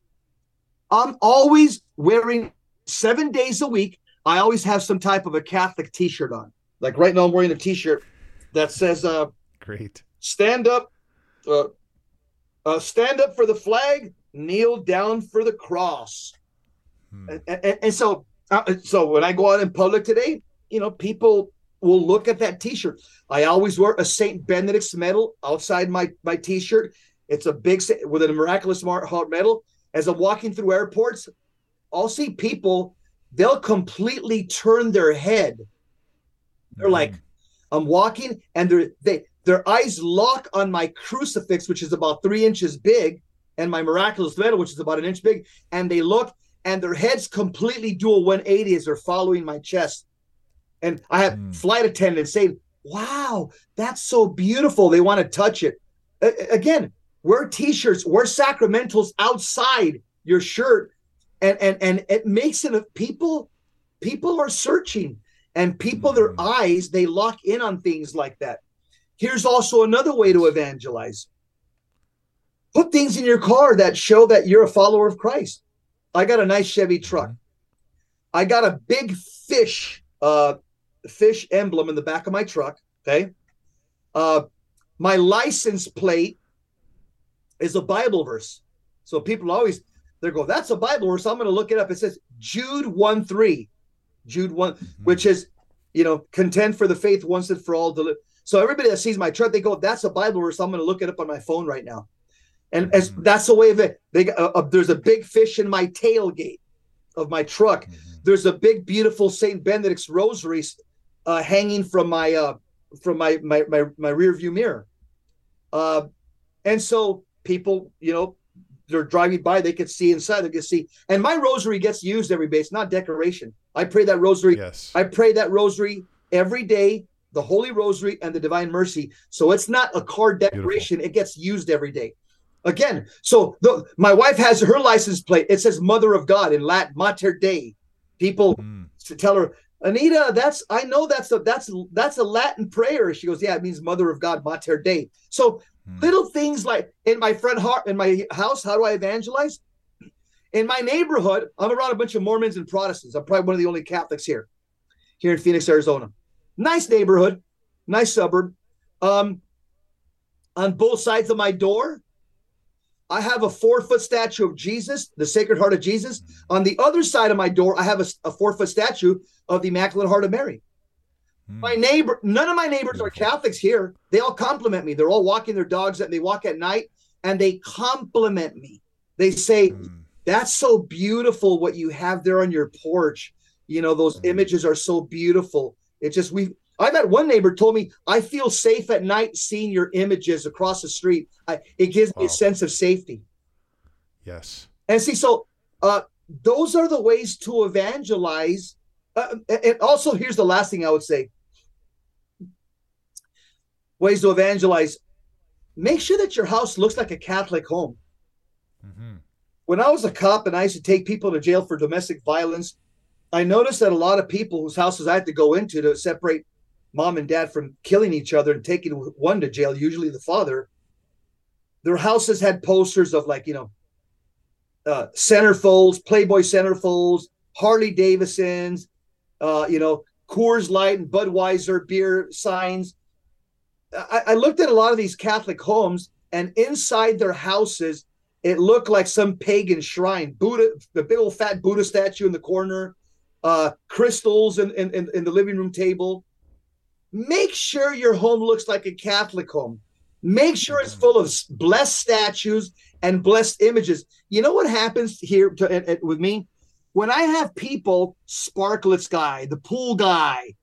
I'm always wearing seven days a week. I always have some type of a Catholic T-shirt on. Like right now, I'm wearing a T-shirt that says, "Uh, great, stand up, uh, uh, stand up for the flag, kneel down for the cross." Hmm. And, and, and, so, uh, so when I go out in public today, you know, people will look at that T-shirt. I always wear a Saint Benedict's medal outside my my T-shirt. It's a big with a miraculous heart medal. As I'm walking through airports, I'll see people. They'll completely turn their head. They're mm-hmm. like, I'm walking, and they're they their eyes lock on my crucifix, which is about three inches big, and my miraculous medal, which is about an inch big, and they look, and their heads completely do a 180 as they're following my chest. And I have mm. flight attendants saying, Wow, that's so beautiful. They want to touch it. A- again, wear t-shirts, wear sacramentals outside your shirt. And and and it makes it people people are searching and people their hmm. eyes they lock in on things like that. Here's also another way to evangelize. Put things in your car that show that you're a follower of Christ. I got a nice Chevy truck. Hmm. I got a big fish uh, fish emblem in the back of my truck. Okay. Uh, my license plate is a Bible verse. So people always they go, that's a Bible verse. I'm going to look it up. It says Jude 1 3. Jude one mm-hmm. which is, you know, contend for the faith once and for all. Deli- so everybody that sees my truck, they go, that's a Bible verse. I'm going to look it up on my phone right now. And mm-hmm. as that's the way of it. They uh, uh, there's a big fish in my tailgate of my truck. Mm-hmm. There's a big, beautiful Saint Benedict's rosary uh, hanging from my uh, from my, my my my rear view mirror. Uh, and so people, you know, they're driving by, they could see inside, they could see. And my rosary gets used every day. It's not decoration. I pray that rosary. Yes. I pray that rosary every day, the Holy Rosary and the Divine Mercy. So it's not a card decoration. Beautiful. It gets used every day. Again, so the, my wife has her license plate. It says Mother of God in Latin, Mater Dei. People mm. tell her, Anita, that's I know that's a that's that's a Latin prayer. She goes, yeah, it means Mother of God, Mater Dei. So hmm. little things like in my front heart in my house, how do I evangelize? In my neighborhood, I'm around a bunch of Mormons and Protestants. I'm probably one of the only Catholics here, here in Phoenix, Arizona. Nice neighborhood, nice suburb. Um, on both sides of my door, I have a four foot statue of Jesus, the Sacred Heart of Jesus. On the other side of my door, I have a, a four foot statue of the Immaculate Heart of Mary. Mm. My neighbor, none of my neighbors are Catholics here. They all compliment me. They're all walking their dogs and they walk at night and they compliment me. They say, mm. That's so beautiful what you have there on your porch. You know, those mm. images are so beautiful. It just, we, I've had one neighbor told me, I feel safe at night seeing your images across the street. I, it gives me a sense of safety. Yes. And see, so uh, those are the ways to evangelize. Uh, and also, here's the last thing I would say ways to evangelize. Make sure that your house looks like a Catholic home. Mm-hmm. When I was a cop and I used to take people to jail for domestic violence, I noticed that a lot of people whose houses I had to go into to separate mom and dad from killing each other and taking one to jail, usually the father, their houses had posters of like, you know, uh, centerfolds, Playboy centerfolds, Harley Davidsons, uh, you know, Coors Light and Budweiser beer signs. I, I looked at a lot of these Catholic homes, and inside their houses, it looked like some pagan shrine. Buddha, the big old fat Buddha statue in the corner, uh, crystals in, in, in the living room table. Make sure your home looks like a Catholic home. Make sure it's full of blessed statues and blessed images. You know what happens here to, with me? When I have people, Sparkletts guy, the pool guy,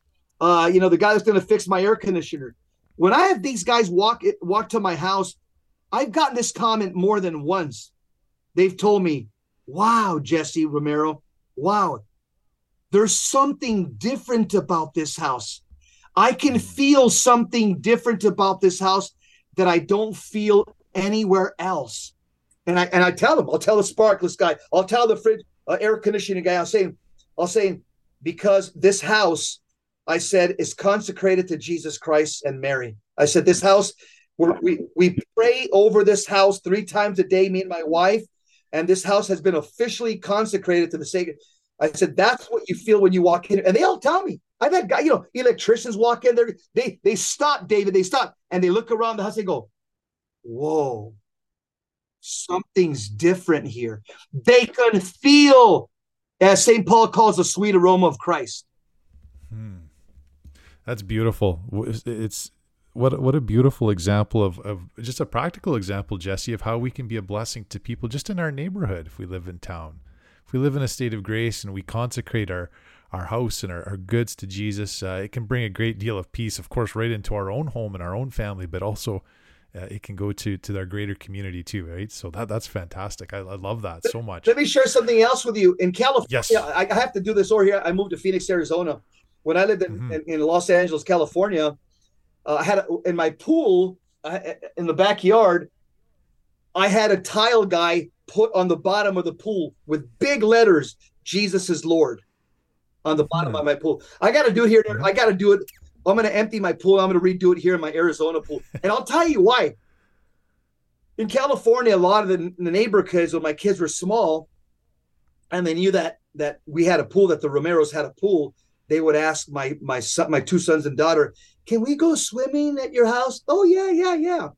uh, you know, the guy that's going to fix my air conditioner. When I have these guys walk walk to my house, I've gotten this comment more than once. They've told me, wow, Jesse Romero, wow, there's something different about this house. I can feel something different about this house that I don't feel anywhere else. And I and I tell them, I'll tell the Sparkletts guy, I'll tell the fridge uh, air conditioning guy, I'll say, I'll say, because this house, I said, is consecrated to Jesus Christ and Mary. I said, this house, we we pray over this house three times a day, me and my wife, and this house has been officially consecrated to the sacred. I said, that's what you feel when you walk in. And they all tell me. I've had guys, you know, electricians walk in there, they they stop, David, they stop and they look around the house, they go, Whoa, something's different here. They can feel, as St. Paul calls the sweet aroma of Christ. That's beautiful. It's what what a beautiful example of, of just a practical example, Jesse, of how we can be a blessing to people just in our neighborhood if we live in town. If we live in a state of grace and we consecrate our our house and our, our goods to Jesus, uh, it can bring a great deal of peace, of course, right into our own home and our own family, but also uh, it can go to to our greater community too, right? So that that's fantastic. I, I love that so much. Let me share something else with you. In California, yes. I, I have to do this over here. I moved to Phoenix, Arizona. When I lived in, mm-hmm. in, in, Los Angeles, California, uh, I had a, in my pool uh, in the backyard. I had a tile guy put on the bottom of the pool with big letters, "Jesus is Lord," on the bottom mm-hmm. of my pool. I got to do it here. I got to do it I'm going to empty my pool. I'm going to redo it here in my Arizona pool. And I'll tell you why. In California, a lot of the, the neighbor kids, when my kids were small, and they knew that that we had a pool, that the Romeros had a pool, they would ask my my son, my two sons and daughter, "Can we go swimming at your house?" Oh yeah, yeah, yeah.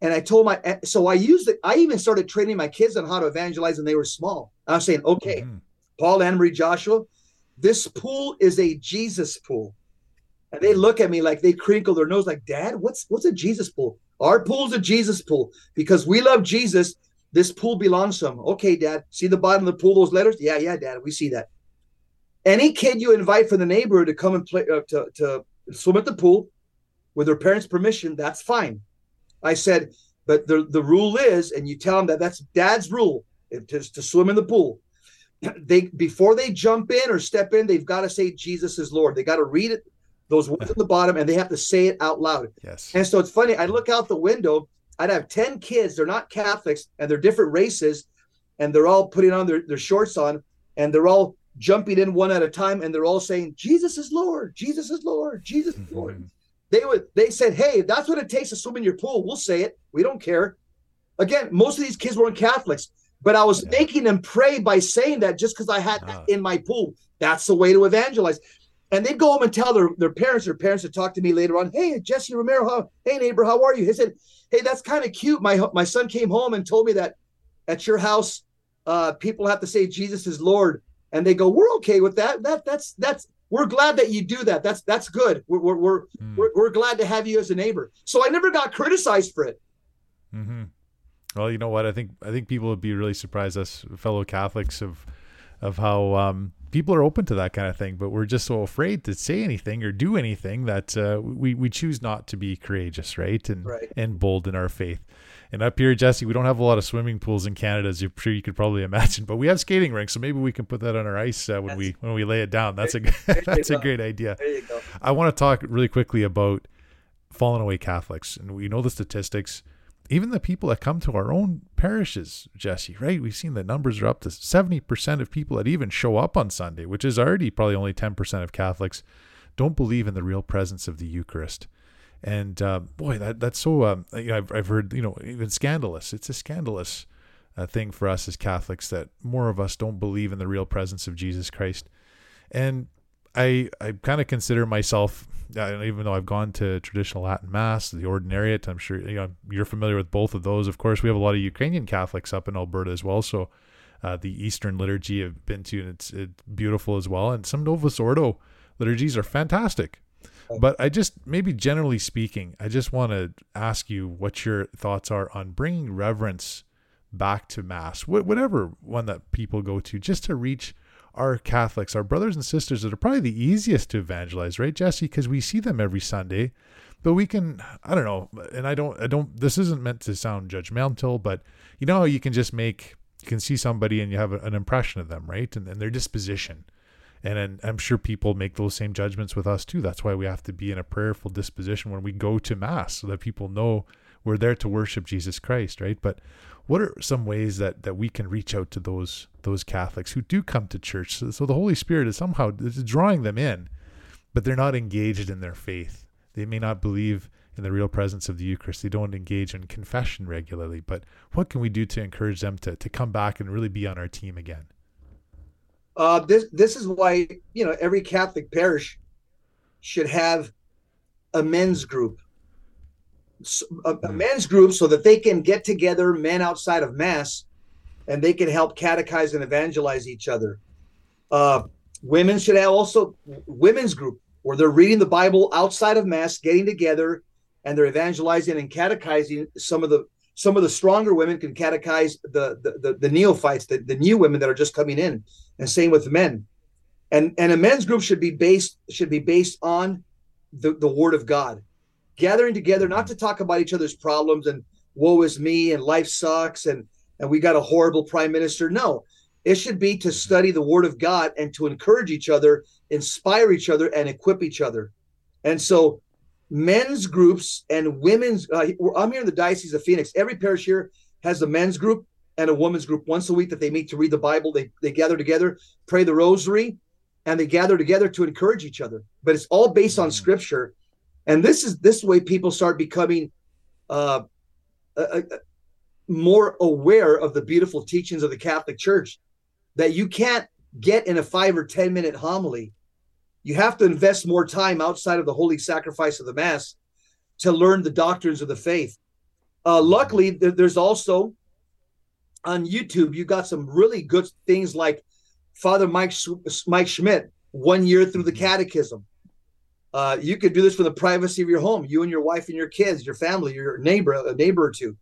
And I told my so I used it. I even started training my kids on how to evangelize when they were small. I was saying, okay, mm-hmm. Paul, Anne Marie, Joshua, this pool is a Jesus pool. And they look at me like they crinkle their nose, like, Dad, what's what's a Jesus pool? Our pool's a Jesus pool because we love Jesus. This pool belongs to him. Okay, Dad. See the bottom of the pool, those letters? Yeah, yeah, Dad. We see that. Any kid you invite from the neighborhood to come and play uh, to, to swim at the pool with their parents' permission, that's fine. I said, but the, the rule is, and you tell them that that's dad's rule to, to swim in the pool. They before they jump in or step in, they've got to say Jesus is Lord. They got to read it those words at the bottom, and they have to say it out loud. Yes. And so it's funny. I look out the window. I'd have ten kids. They're not Catholics, and they're different races, and they're all putting on their, their shorts on, and they're all jumping in one at a time, and they're all saying, "Jesus is Lord. Jesus is Lord. Jesus is Lord." Mm-hmm. They would. They said, "Hey, that's what it takes to swim in your pool. We'll say it. We don't care." Again, most of these kids weren't Catholics, but I was yeah. making them pray by saying that just because I had uh. that in my pool. That's the way to evangelize. And they'd go home and tell their, their parents, their parents would talk to me later on, hey, Jesse Romero, how, hey, neighbor, how are you? He said, hey, that's kind of cute. My, my son came home and told me that at your house, uh, people have to say Jesus is Lord. And they go, we're okay with that. That that's that's we're glad that you do that. That's that's good. We're we're we're, mm. we're, we're, glad to have you as a neighbor. So I never got criticized for it. Mm-hmm. Well, you know what? I think I think people would be really surprised, us fellow Catholics, of of how um, people are open to that kind of thing, but we're just so afraid to say anything or do anything that uh, we we choose not to be courageous, right? And right. and bold in our faith. And up here, Jesse, we don't have a lot of swimming pools in Canada, as you're sure you could probably imagine, but we have skating rinks, so maybe we can put that on our ice uh, when that's, we when we lay it down. That's a that's a great idea. I want to talk really quickly about fallen away Catholics, and we know the statistics even the people that come to our own parishes, Jesse, right? We've seen the numbers are up to 70% of people that even show up on Sunday, which is already probably only 10% of Catholics, don't believe in the real presence of the Eucharist. And uh, boy, that that's so, um, you know, I've, I've heard, you know, even scandalous. It's a scandalous uh, thing for us as Catholics that more of us don't believe in the real presence of Jesus Christ. And I I kind of consider myself, even though I've gone to traditional Latin Mass, the Ordinariate. I'm sure you know you're familiar with both of those. Of course, we have a lot of Ukrainian Catholics up in Alberta as well. So uh, the Eastern liturgy I've been to, and it's it's beautiful as well. And some Novus Ordo liturgies are fantastic. But I just maybe generally speaking, I just want to ask you what your thoughts are on bringing reverence back to Mass, whatever one that people go to, just to reach our Catholics, our brothers and sisters that are probably the easiest to evangelize, right, Jesse? Because we see them every Sunday, but we can, I don't know, and I don't, I don't, this isn't meant to sound judgmental, but you know how you can just make you can see somebody and you have an impression of them, right? And, and their disposition. And, and I'm sure people make those same judgments with us too. That's why we have to be in a prayerful disposition when we go to mass so that people know we're there to worship Jesus Christ, right? But what are some ways that that we can reach out to those those Catholics who do come to church? So, so the Holy Spirit is somehow drawing them in, but they're not engaged in their faith. They may not believe in the real presence of the Eucharist. They don't engage in confession regularly. But what can we do to encourage them to to come back and really be on our team again? Uh, this this is why you know every Catholic parish should have a men's group, a, a hmm. men's group, so that they can get together, men outside of mass, and they can help catechize and evangelize each other. Uh, women should have also women's group where they're reading the Bible outside of mass, getting together, and they're evangelizing and catechizing some of the some of the stronger women can catechize the the, the, the neophytes, the, the new women that are just coming in, and same with men. And and a men's group should be based should be based on the, the word of God. Gathering together not to talk about each other's problems and woe is me and life sucks and and we got a horrible prime minister. No. It should be to study the word of God and to encourage each other, inspire each other, and equip each other. And so men's groups and women's. Uh, I'm here in the Diocese of Phoenix. Every parish here has a men's group and a women's group once a week that they meet to read the Bible. They they gather together, pray the Rosary, and they gather together to encourage each other. But it's all based on mm. Scripture, and this is this way people start becoming uh, uh, more aware of the beautiful teachings of the Catholic Church that you can't get in a five or ten minute homily you have to invest more time outside of the holy sacrifice of the mass to learn the doctrines of the faith. Uh, luckily, there's also on YouTube you got some really good things like Father Mike Mike Schmitz, one year through the mm-hmm. Catechism. Uh, you could do this from the privacy of your home, you and your wife and your kids, your family, your neighbor, a neighbor or two.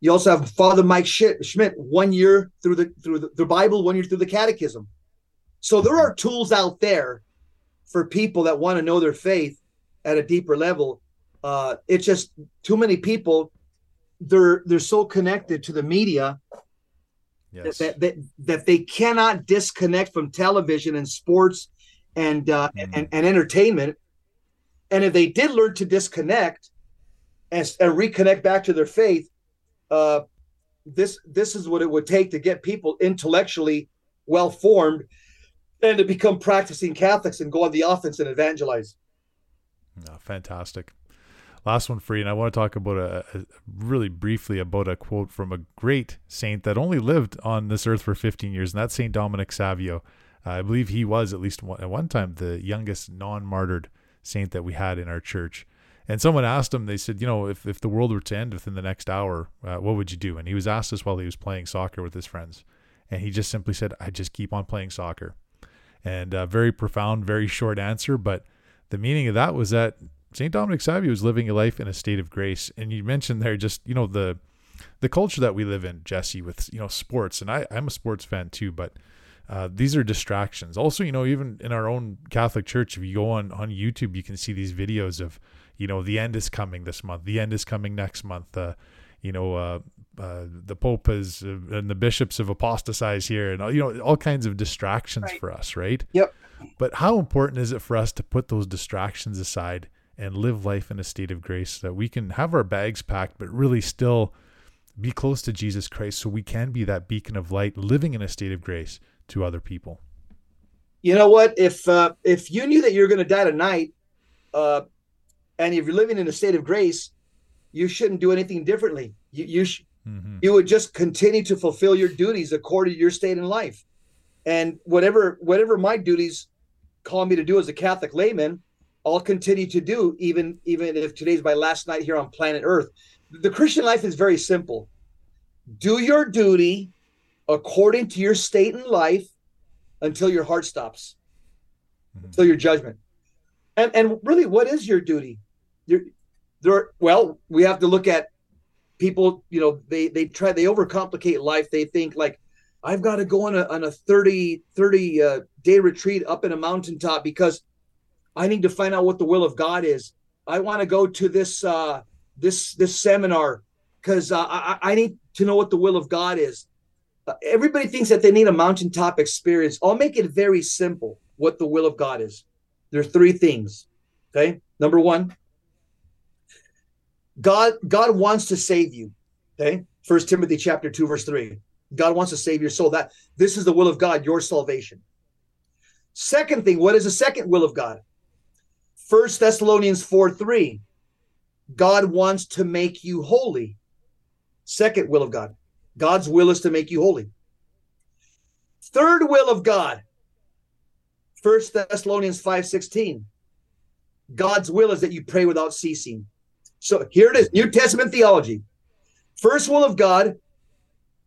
You also have Father Mike Schmitz, one year through the through the, the Bible, one year through the Catechism. So there are tools out there for people that want to know their faith at a deeper level. Uh, it's just too many people. They're they're so connected to the media yes. that, that that they cannot disconnect from television and sports and uh, mm. and, and entertainment. And if they did learn to disconnect and, and reconnect back to their faith, uh, this this is what it would take to get people intellectually well formed and to become practicing Catholics and go on the offense and evangelize. Oh, fantastic. Last one for you, and I want to talk about a, a, really briefly about a quote from a great saint that only lived on this earth for 15 years, and that's Saint Dominic Savio. Uh, I believe he was at least one, at one time the youngest non-martyred saint that we had in our church. And someone asked him, they said, you know, if, if the world were to end within the next hour, uh, what would you do? And he was asked this while he was playing soccer with his friends. And he just simply said, I just keep on playing soccer and very profound, very short answer. But the meaning of that was that St. Dominic Savio was living a life in a state of grace. And you mentioned there just, you know, the the culture that we live in, Jesse, with, you know, sports. And I, I'm a sports fan too, but uh, these are distractions. Also, you know, even in our own Catholic Church, if you go on, on YouTube, you can see these videos of, you know, the end is coming this month, the end is coming next month. Uh, you know, uh, uh, the Pope has uh, and the bishops have apostatized here, and you know all kinds of distractions right. for us, right? Yep. But how important is it for us to put those distractions aside and live life in a state of grace so that we can have our bags packed, but really still be close to Jesus Christ, so we can be that beacon of light, living in a state of grace to other people. You know what? If uh, if you knew that you're going to die tonight, uh, and if you're living in a state of grace, you shouldn't do anything differently. You you sh- mm-hmm. you would just continue to fulfill your duties according to your state in life, and whatever whatever my duties call me to do as a Catholic layman, I'll continue to do even even if today's my last night here on planet Earth. The Christian life is very simple. Do your duty according to your state in life until your heart stops, mm-hmm. until your judgment. And and really, what is your duty? Your there well we have to look at people you know they they try they overcomplicate life they think like i've got to go on a, on a 30 30 uh, day retreat up in a mountaintop because i need to find out what the will of god is i want to go to this uh this this seminar because uh, I, I need to know what the will of god is uh, everybody thinks that they need a mountaintop experience. I'll make it very simple what the will of God is. There are three things. Okay. Number one, God, God wants to save you. Okay. First Timothy chapter 2, verse 3. God wants to save your soul. That this is the will of God, your salvation. Second thing, what is the second will of God? First Thessalonians 4 3. God wants to make you holy. Second will of God. God's will is to make you holy. Third will of God. First Thessalonians 5 16. God's will is that you pray without ceasing. So here it is New Testament theology. First will of God,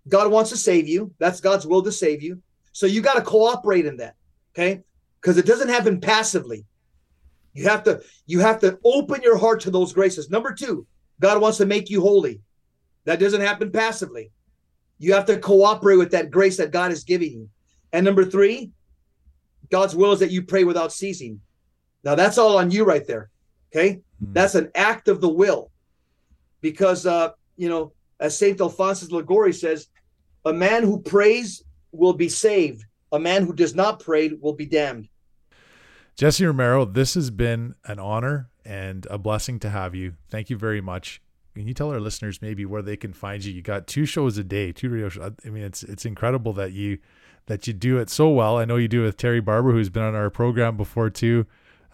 God wants to save you. That's God's will to save you. So you got to cooperate in that. Okay. Because it doesn't happen passively. You have to you have to open your heart to those graces. Number two, God wants to make you holy. That doesn't happen passively. You have to cooperate with that grace that God is giving you. And number three, God's will is that you pray without ceasing. Now that's all on you right there. Okay. Mm-hmm. That's an act of the will. Because uh, you know, as Saint Alphonsus Liguori says, a man who prays will be saved. A man who does not pray will be damned. Jesse Romero, this has been an honor and a blessing to have you. Thank you very much. Can you tell our listeners maybe where they can find you? You got two shows a day, two radio shows. I mean, it's it's incredible that you that you do it so well. I know you do with Terry Barber, who's been on our program before too.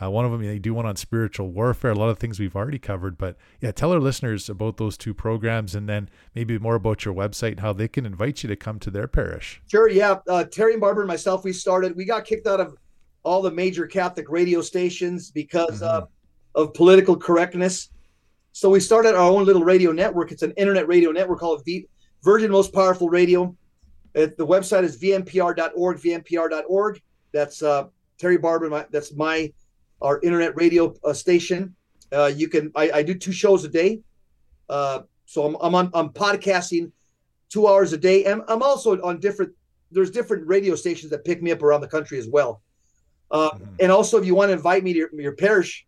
Uh, one of them, they do one on spiritual warfare, a lot of things we've already covered. But yeah, tell our listeners about those two programs and then maybe more about your website and how they can invite you to come to their parish. Sure. Yeah. Uh, Terry Barber and myself, we started, we got kicked out of all the major Catholic radio stations because mm-hmm. uh, of political correctness. So we started our own little radio network. It's an internet radio network called v- Virgin Most Powerful Radio. It, the website is vmpr.org, vmpr.org. That's uh, Terry Barber. My, that's my our internet radio uh, station. Uh, you can I, I, do two shows a day. Uh, so I'm, I'm on I'm podcasting two hours a day, and I'm also on different. There's different radio stations that pick me up around the country as well. Uh, mm-hmm. And also, if you want to invite me to your, your, parish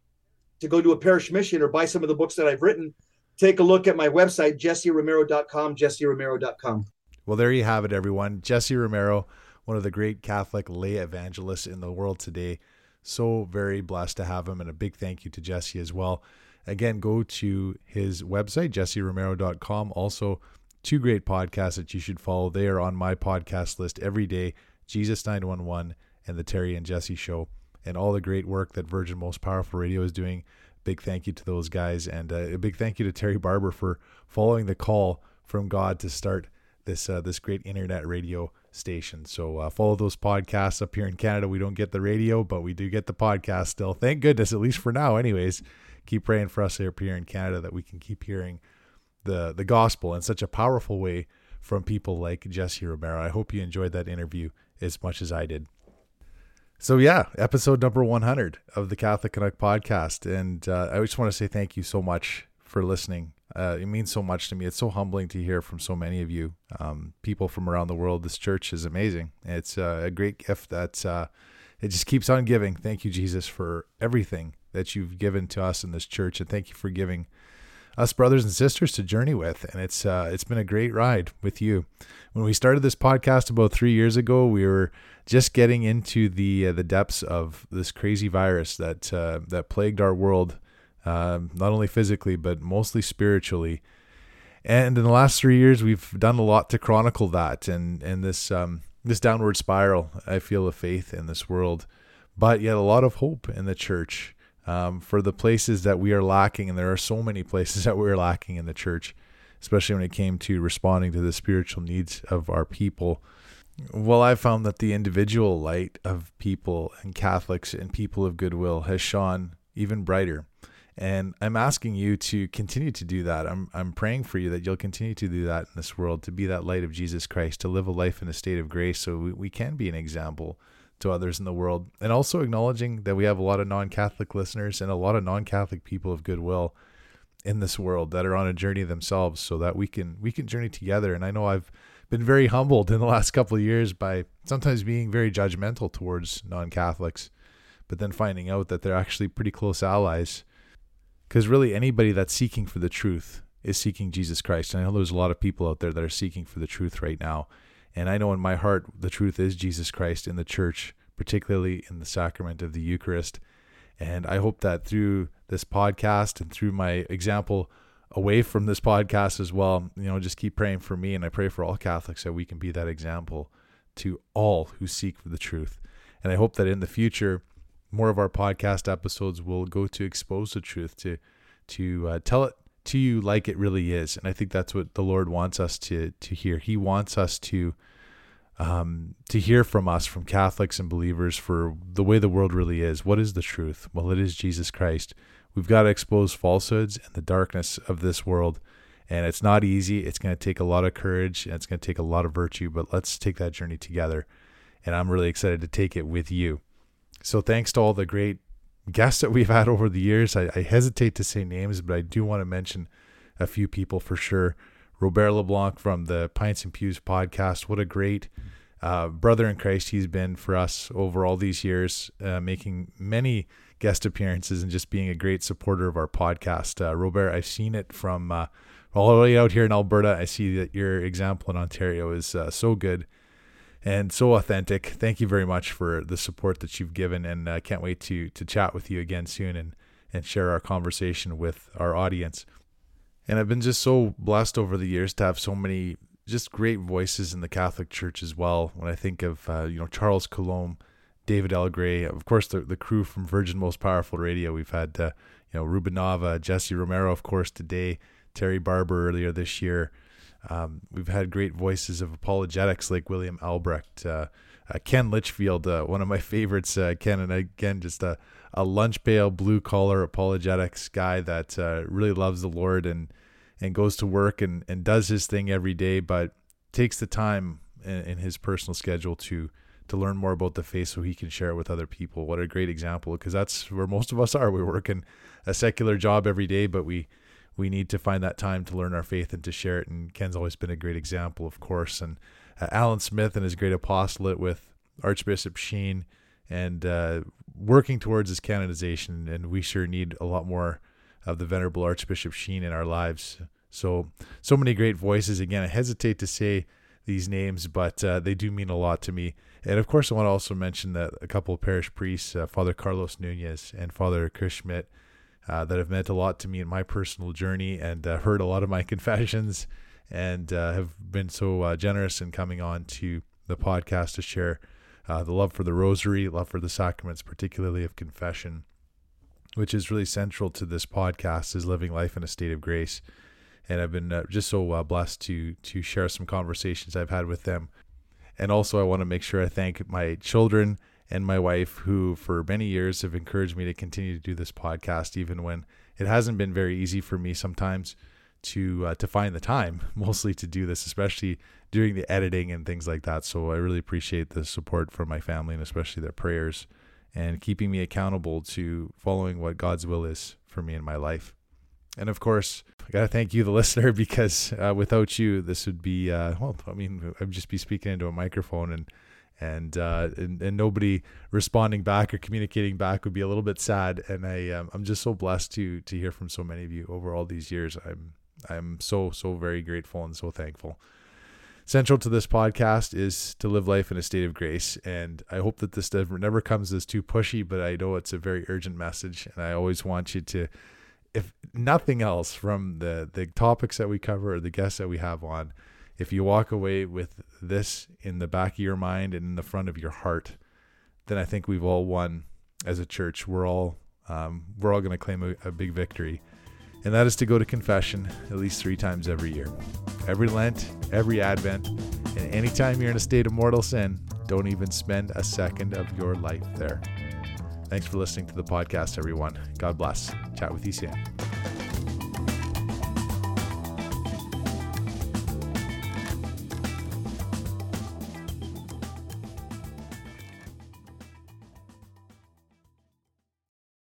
to go do a parish mission or buy some of the books that I've written, take a look at my website, jesseromero.com, jesseromero.com. Well, there you have it, everyone. Jesse Romero, one of the great Catholic lay evangelists in the world today. So very blessed to have him, and a big thank you to Jesse as well. Again, go to his website, jesseromero.com. Also, two great podcasts that you should follow. They are on my podcast list every day Jesus 911 and the Terry and Jesse show, and all the great work that Virgin Most Powerful Radio is doing. Big thank you to those guys, and uh, a big thank you to Terry Barber for following the call from God to start this uh, this great internet radio station. So uh, follow those podcasts up here in Canada. We don't get the radio, but we do get the podcast still. Thank goodness, at least for now. Anyways, keep praying for us up here in Canada that we can keep hearing the the gospel in such a powerful way from people like Jesse Romero. I hope you enjoyed that interview as much as I did. So yeah, episode number 100 of the Catholic Canuck podcast, and uh, I just want to say thank you so much for listening. Uh, it means so much to me. It's so humbling to hear from so many of you, um, people from around the world. This church is amazing. It's uh, a great gift that uh, it just keeps on giving. Thank you, Jesus, for everything that you've given to us in this church, and thank you for giving us brothers and sisters to journey with. And it's uh, it's been a great ride with you. When we started this podcast about three years ago, we were just getting into the uh, the depths of this crazy virus that uh, that plagued our world, uh, not only physically but mostly spiritually. And in the last three years, we've done a lot to chronicle that and and this um, this downward spiral. I feel of faith in this world, but yet a lot of hope in the church um, for the places that we are lacking, and there are so many places that we're lacking in the church, especially when it came to responding to the spiritual needs of our people. Well, I found that the individual light of people and Catholics and people of goodwill has shone even brighter. And I'm asking you to continue to do that. I'm, I'm praying for you that you'll continue to do that in this world, to be that light of Jesus Christ, to live a life in a state of grace so we, we can be an example to others in the world. And also acknowledging that we have a lot of non Catholic listeners and a lot of non Catholic people of goodwill in this world that are on a journey themselves so that we can we can journey together. And I know I've been very humbled in the last couple of years by sometimes being very judgmental towards non Catholics, but then finding out that they're actually pretty close allies. Because really, anybody that's seeking for the truth is seeking Jesus Christ. And I know there's a lot of people out there that are seeking for the truth right now And I know in my heart the truth is Jesus Christ in the church, particularly in the sacrament of the Eucharist. And I hope that through this podcast and through my example away from this podcast as well, you know, just keep praying for me. And I pray for all Catholics that we can be that example to all who seek for the truth. And I hope that in the future, more of our podcast episodes will go to expose the truth, to to uh, tell it to you like it really is. And I think that's what the Lord wants us to to hear. He wants us to um, to hear from us, from Catholics and believers, for the way the world really is. What is the truth? Well, it is Jesus Christ. We've got to expose falsehoods and the darkness of this world. And it's not easy. It's going to take a lot of courage and it's going to take a lot of virtue, but let's take that journey together. And I'm really excited to take it with you. So thanks to all the great guests that we've had over the years. I, I hesitate to say names, but I do want to mention a few people for sure. Robert LeBlanc from the Pints and Pews podcast. What a great uh, brother in Christ he's been for us over all these years, uh, making many guest appearances and just being a great supporter of our podcast. Uh, Robert, I've seen it from uh, all the way out here in Alberta. I see that your example in Ontario is uh, so good and so authentic. Thank you very much for the support that you've given, and I uh, can't wait to to chat with you again soon and and share our conversation with our audience. And I've been just so blessed over the years to have so many just great voices in the Catholic Church as well. When I think of uh, you know Charles Coulombe, David L. Gray, of course the the crew from Virgin Most Powerful Radio. We've had uh, you know Ruben Nava, Jesse Romero, of course today, Terry Barber earlier this year. Um, we've had great voices of apologetics like William Albrecht, uh, uh, Ken Litchfield, uh, one of my favorites. Uh, Ken, and again, just a, a lunch pail, blue collar apologetics guy that uh, really loves the Lord and and goes to work and, and does his thing every day, but takes the time in, in his personal schedule to to learn more about the faith so he can share it with other people. What a great example because that's where most of us are. We're working a secular job every day, but we we need to find that time to learn our faith and to share it. And Ken's always been a great example, of course. And uh, Alan Smith and his great apostolate with Archbishop Sheen and uh, working towards his canonization. And we sure need a lot more of the Venerable Archbishop Sheen in our lives. So, so many great voices. Again, I hesitate to say these names, but uh, they do mean a lot to me. And of course, I want to also mention that a couple of parish priests, uh, Father Carlos Nunez and Father Chris Schmitz, uh, that have meant a lot to me in my personal journey and uh, heard a lot of my confessions and uh, have been so uh, generous in coming on to the podcast to share uh, the love for the rosary, love for the sacraments, particularly of confession, which is really central to this podcast, is living life in a state of grace. And I've been uh, just so blessed to to share some conversations I've had with them. And also, I want to make sure I thank my children and my wife, who for many years have encouraged me to continue to do this podcast, even when it hasn't been very easy for me sometimes to uh, to find the time, mostly to do this, especially during the editing and things like that. So I really appreciate the support from my family and especially their prayers and keeping me accountable to following what God's will is for me in my life. And of course, I got to thank you, the listener, because uh, without you, this would be, uh, well, I mean, I'd just be speaking into a microphone and and, uh, and and nobody responding back or communicating back would be a little bit sad. And I um, I'm just so blessed to to hear from so many of you over all these years. I'm I'm so so very grateful and so thankful. Central to this podcast is to live life in a state of grace, and I hope that this never, comes as too pushy. But I know it's a very urgent message, and I always want you to, if nothing else, from the the topics that we cover or the guests that we have on if you walk away with this in the back of your mind and in the front of your heart, then I think we've all won as a church. We're all um, we're all going to claim a, a big victory, and that is to go to confession at least three times every year, every Lent, every Advent, and anytime you're in a state of mortal sin, don't even spend a second of your life there. Thanks for listening to the podcast, everyone. God bless. Chat with you soon.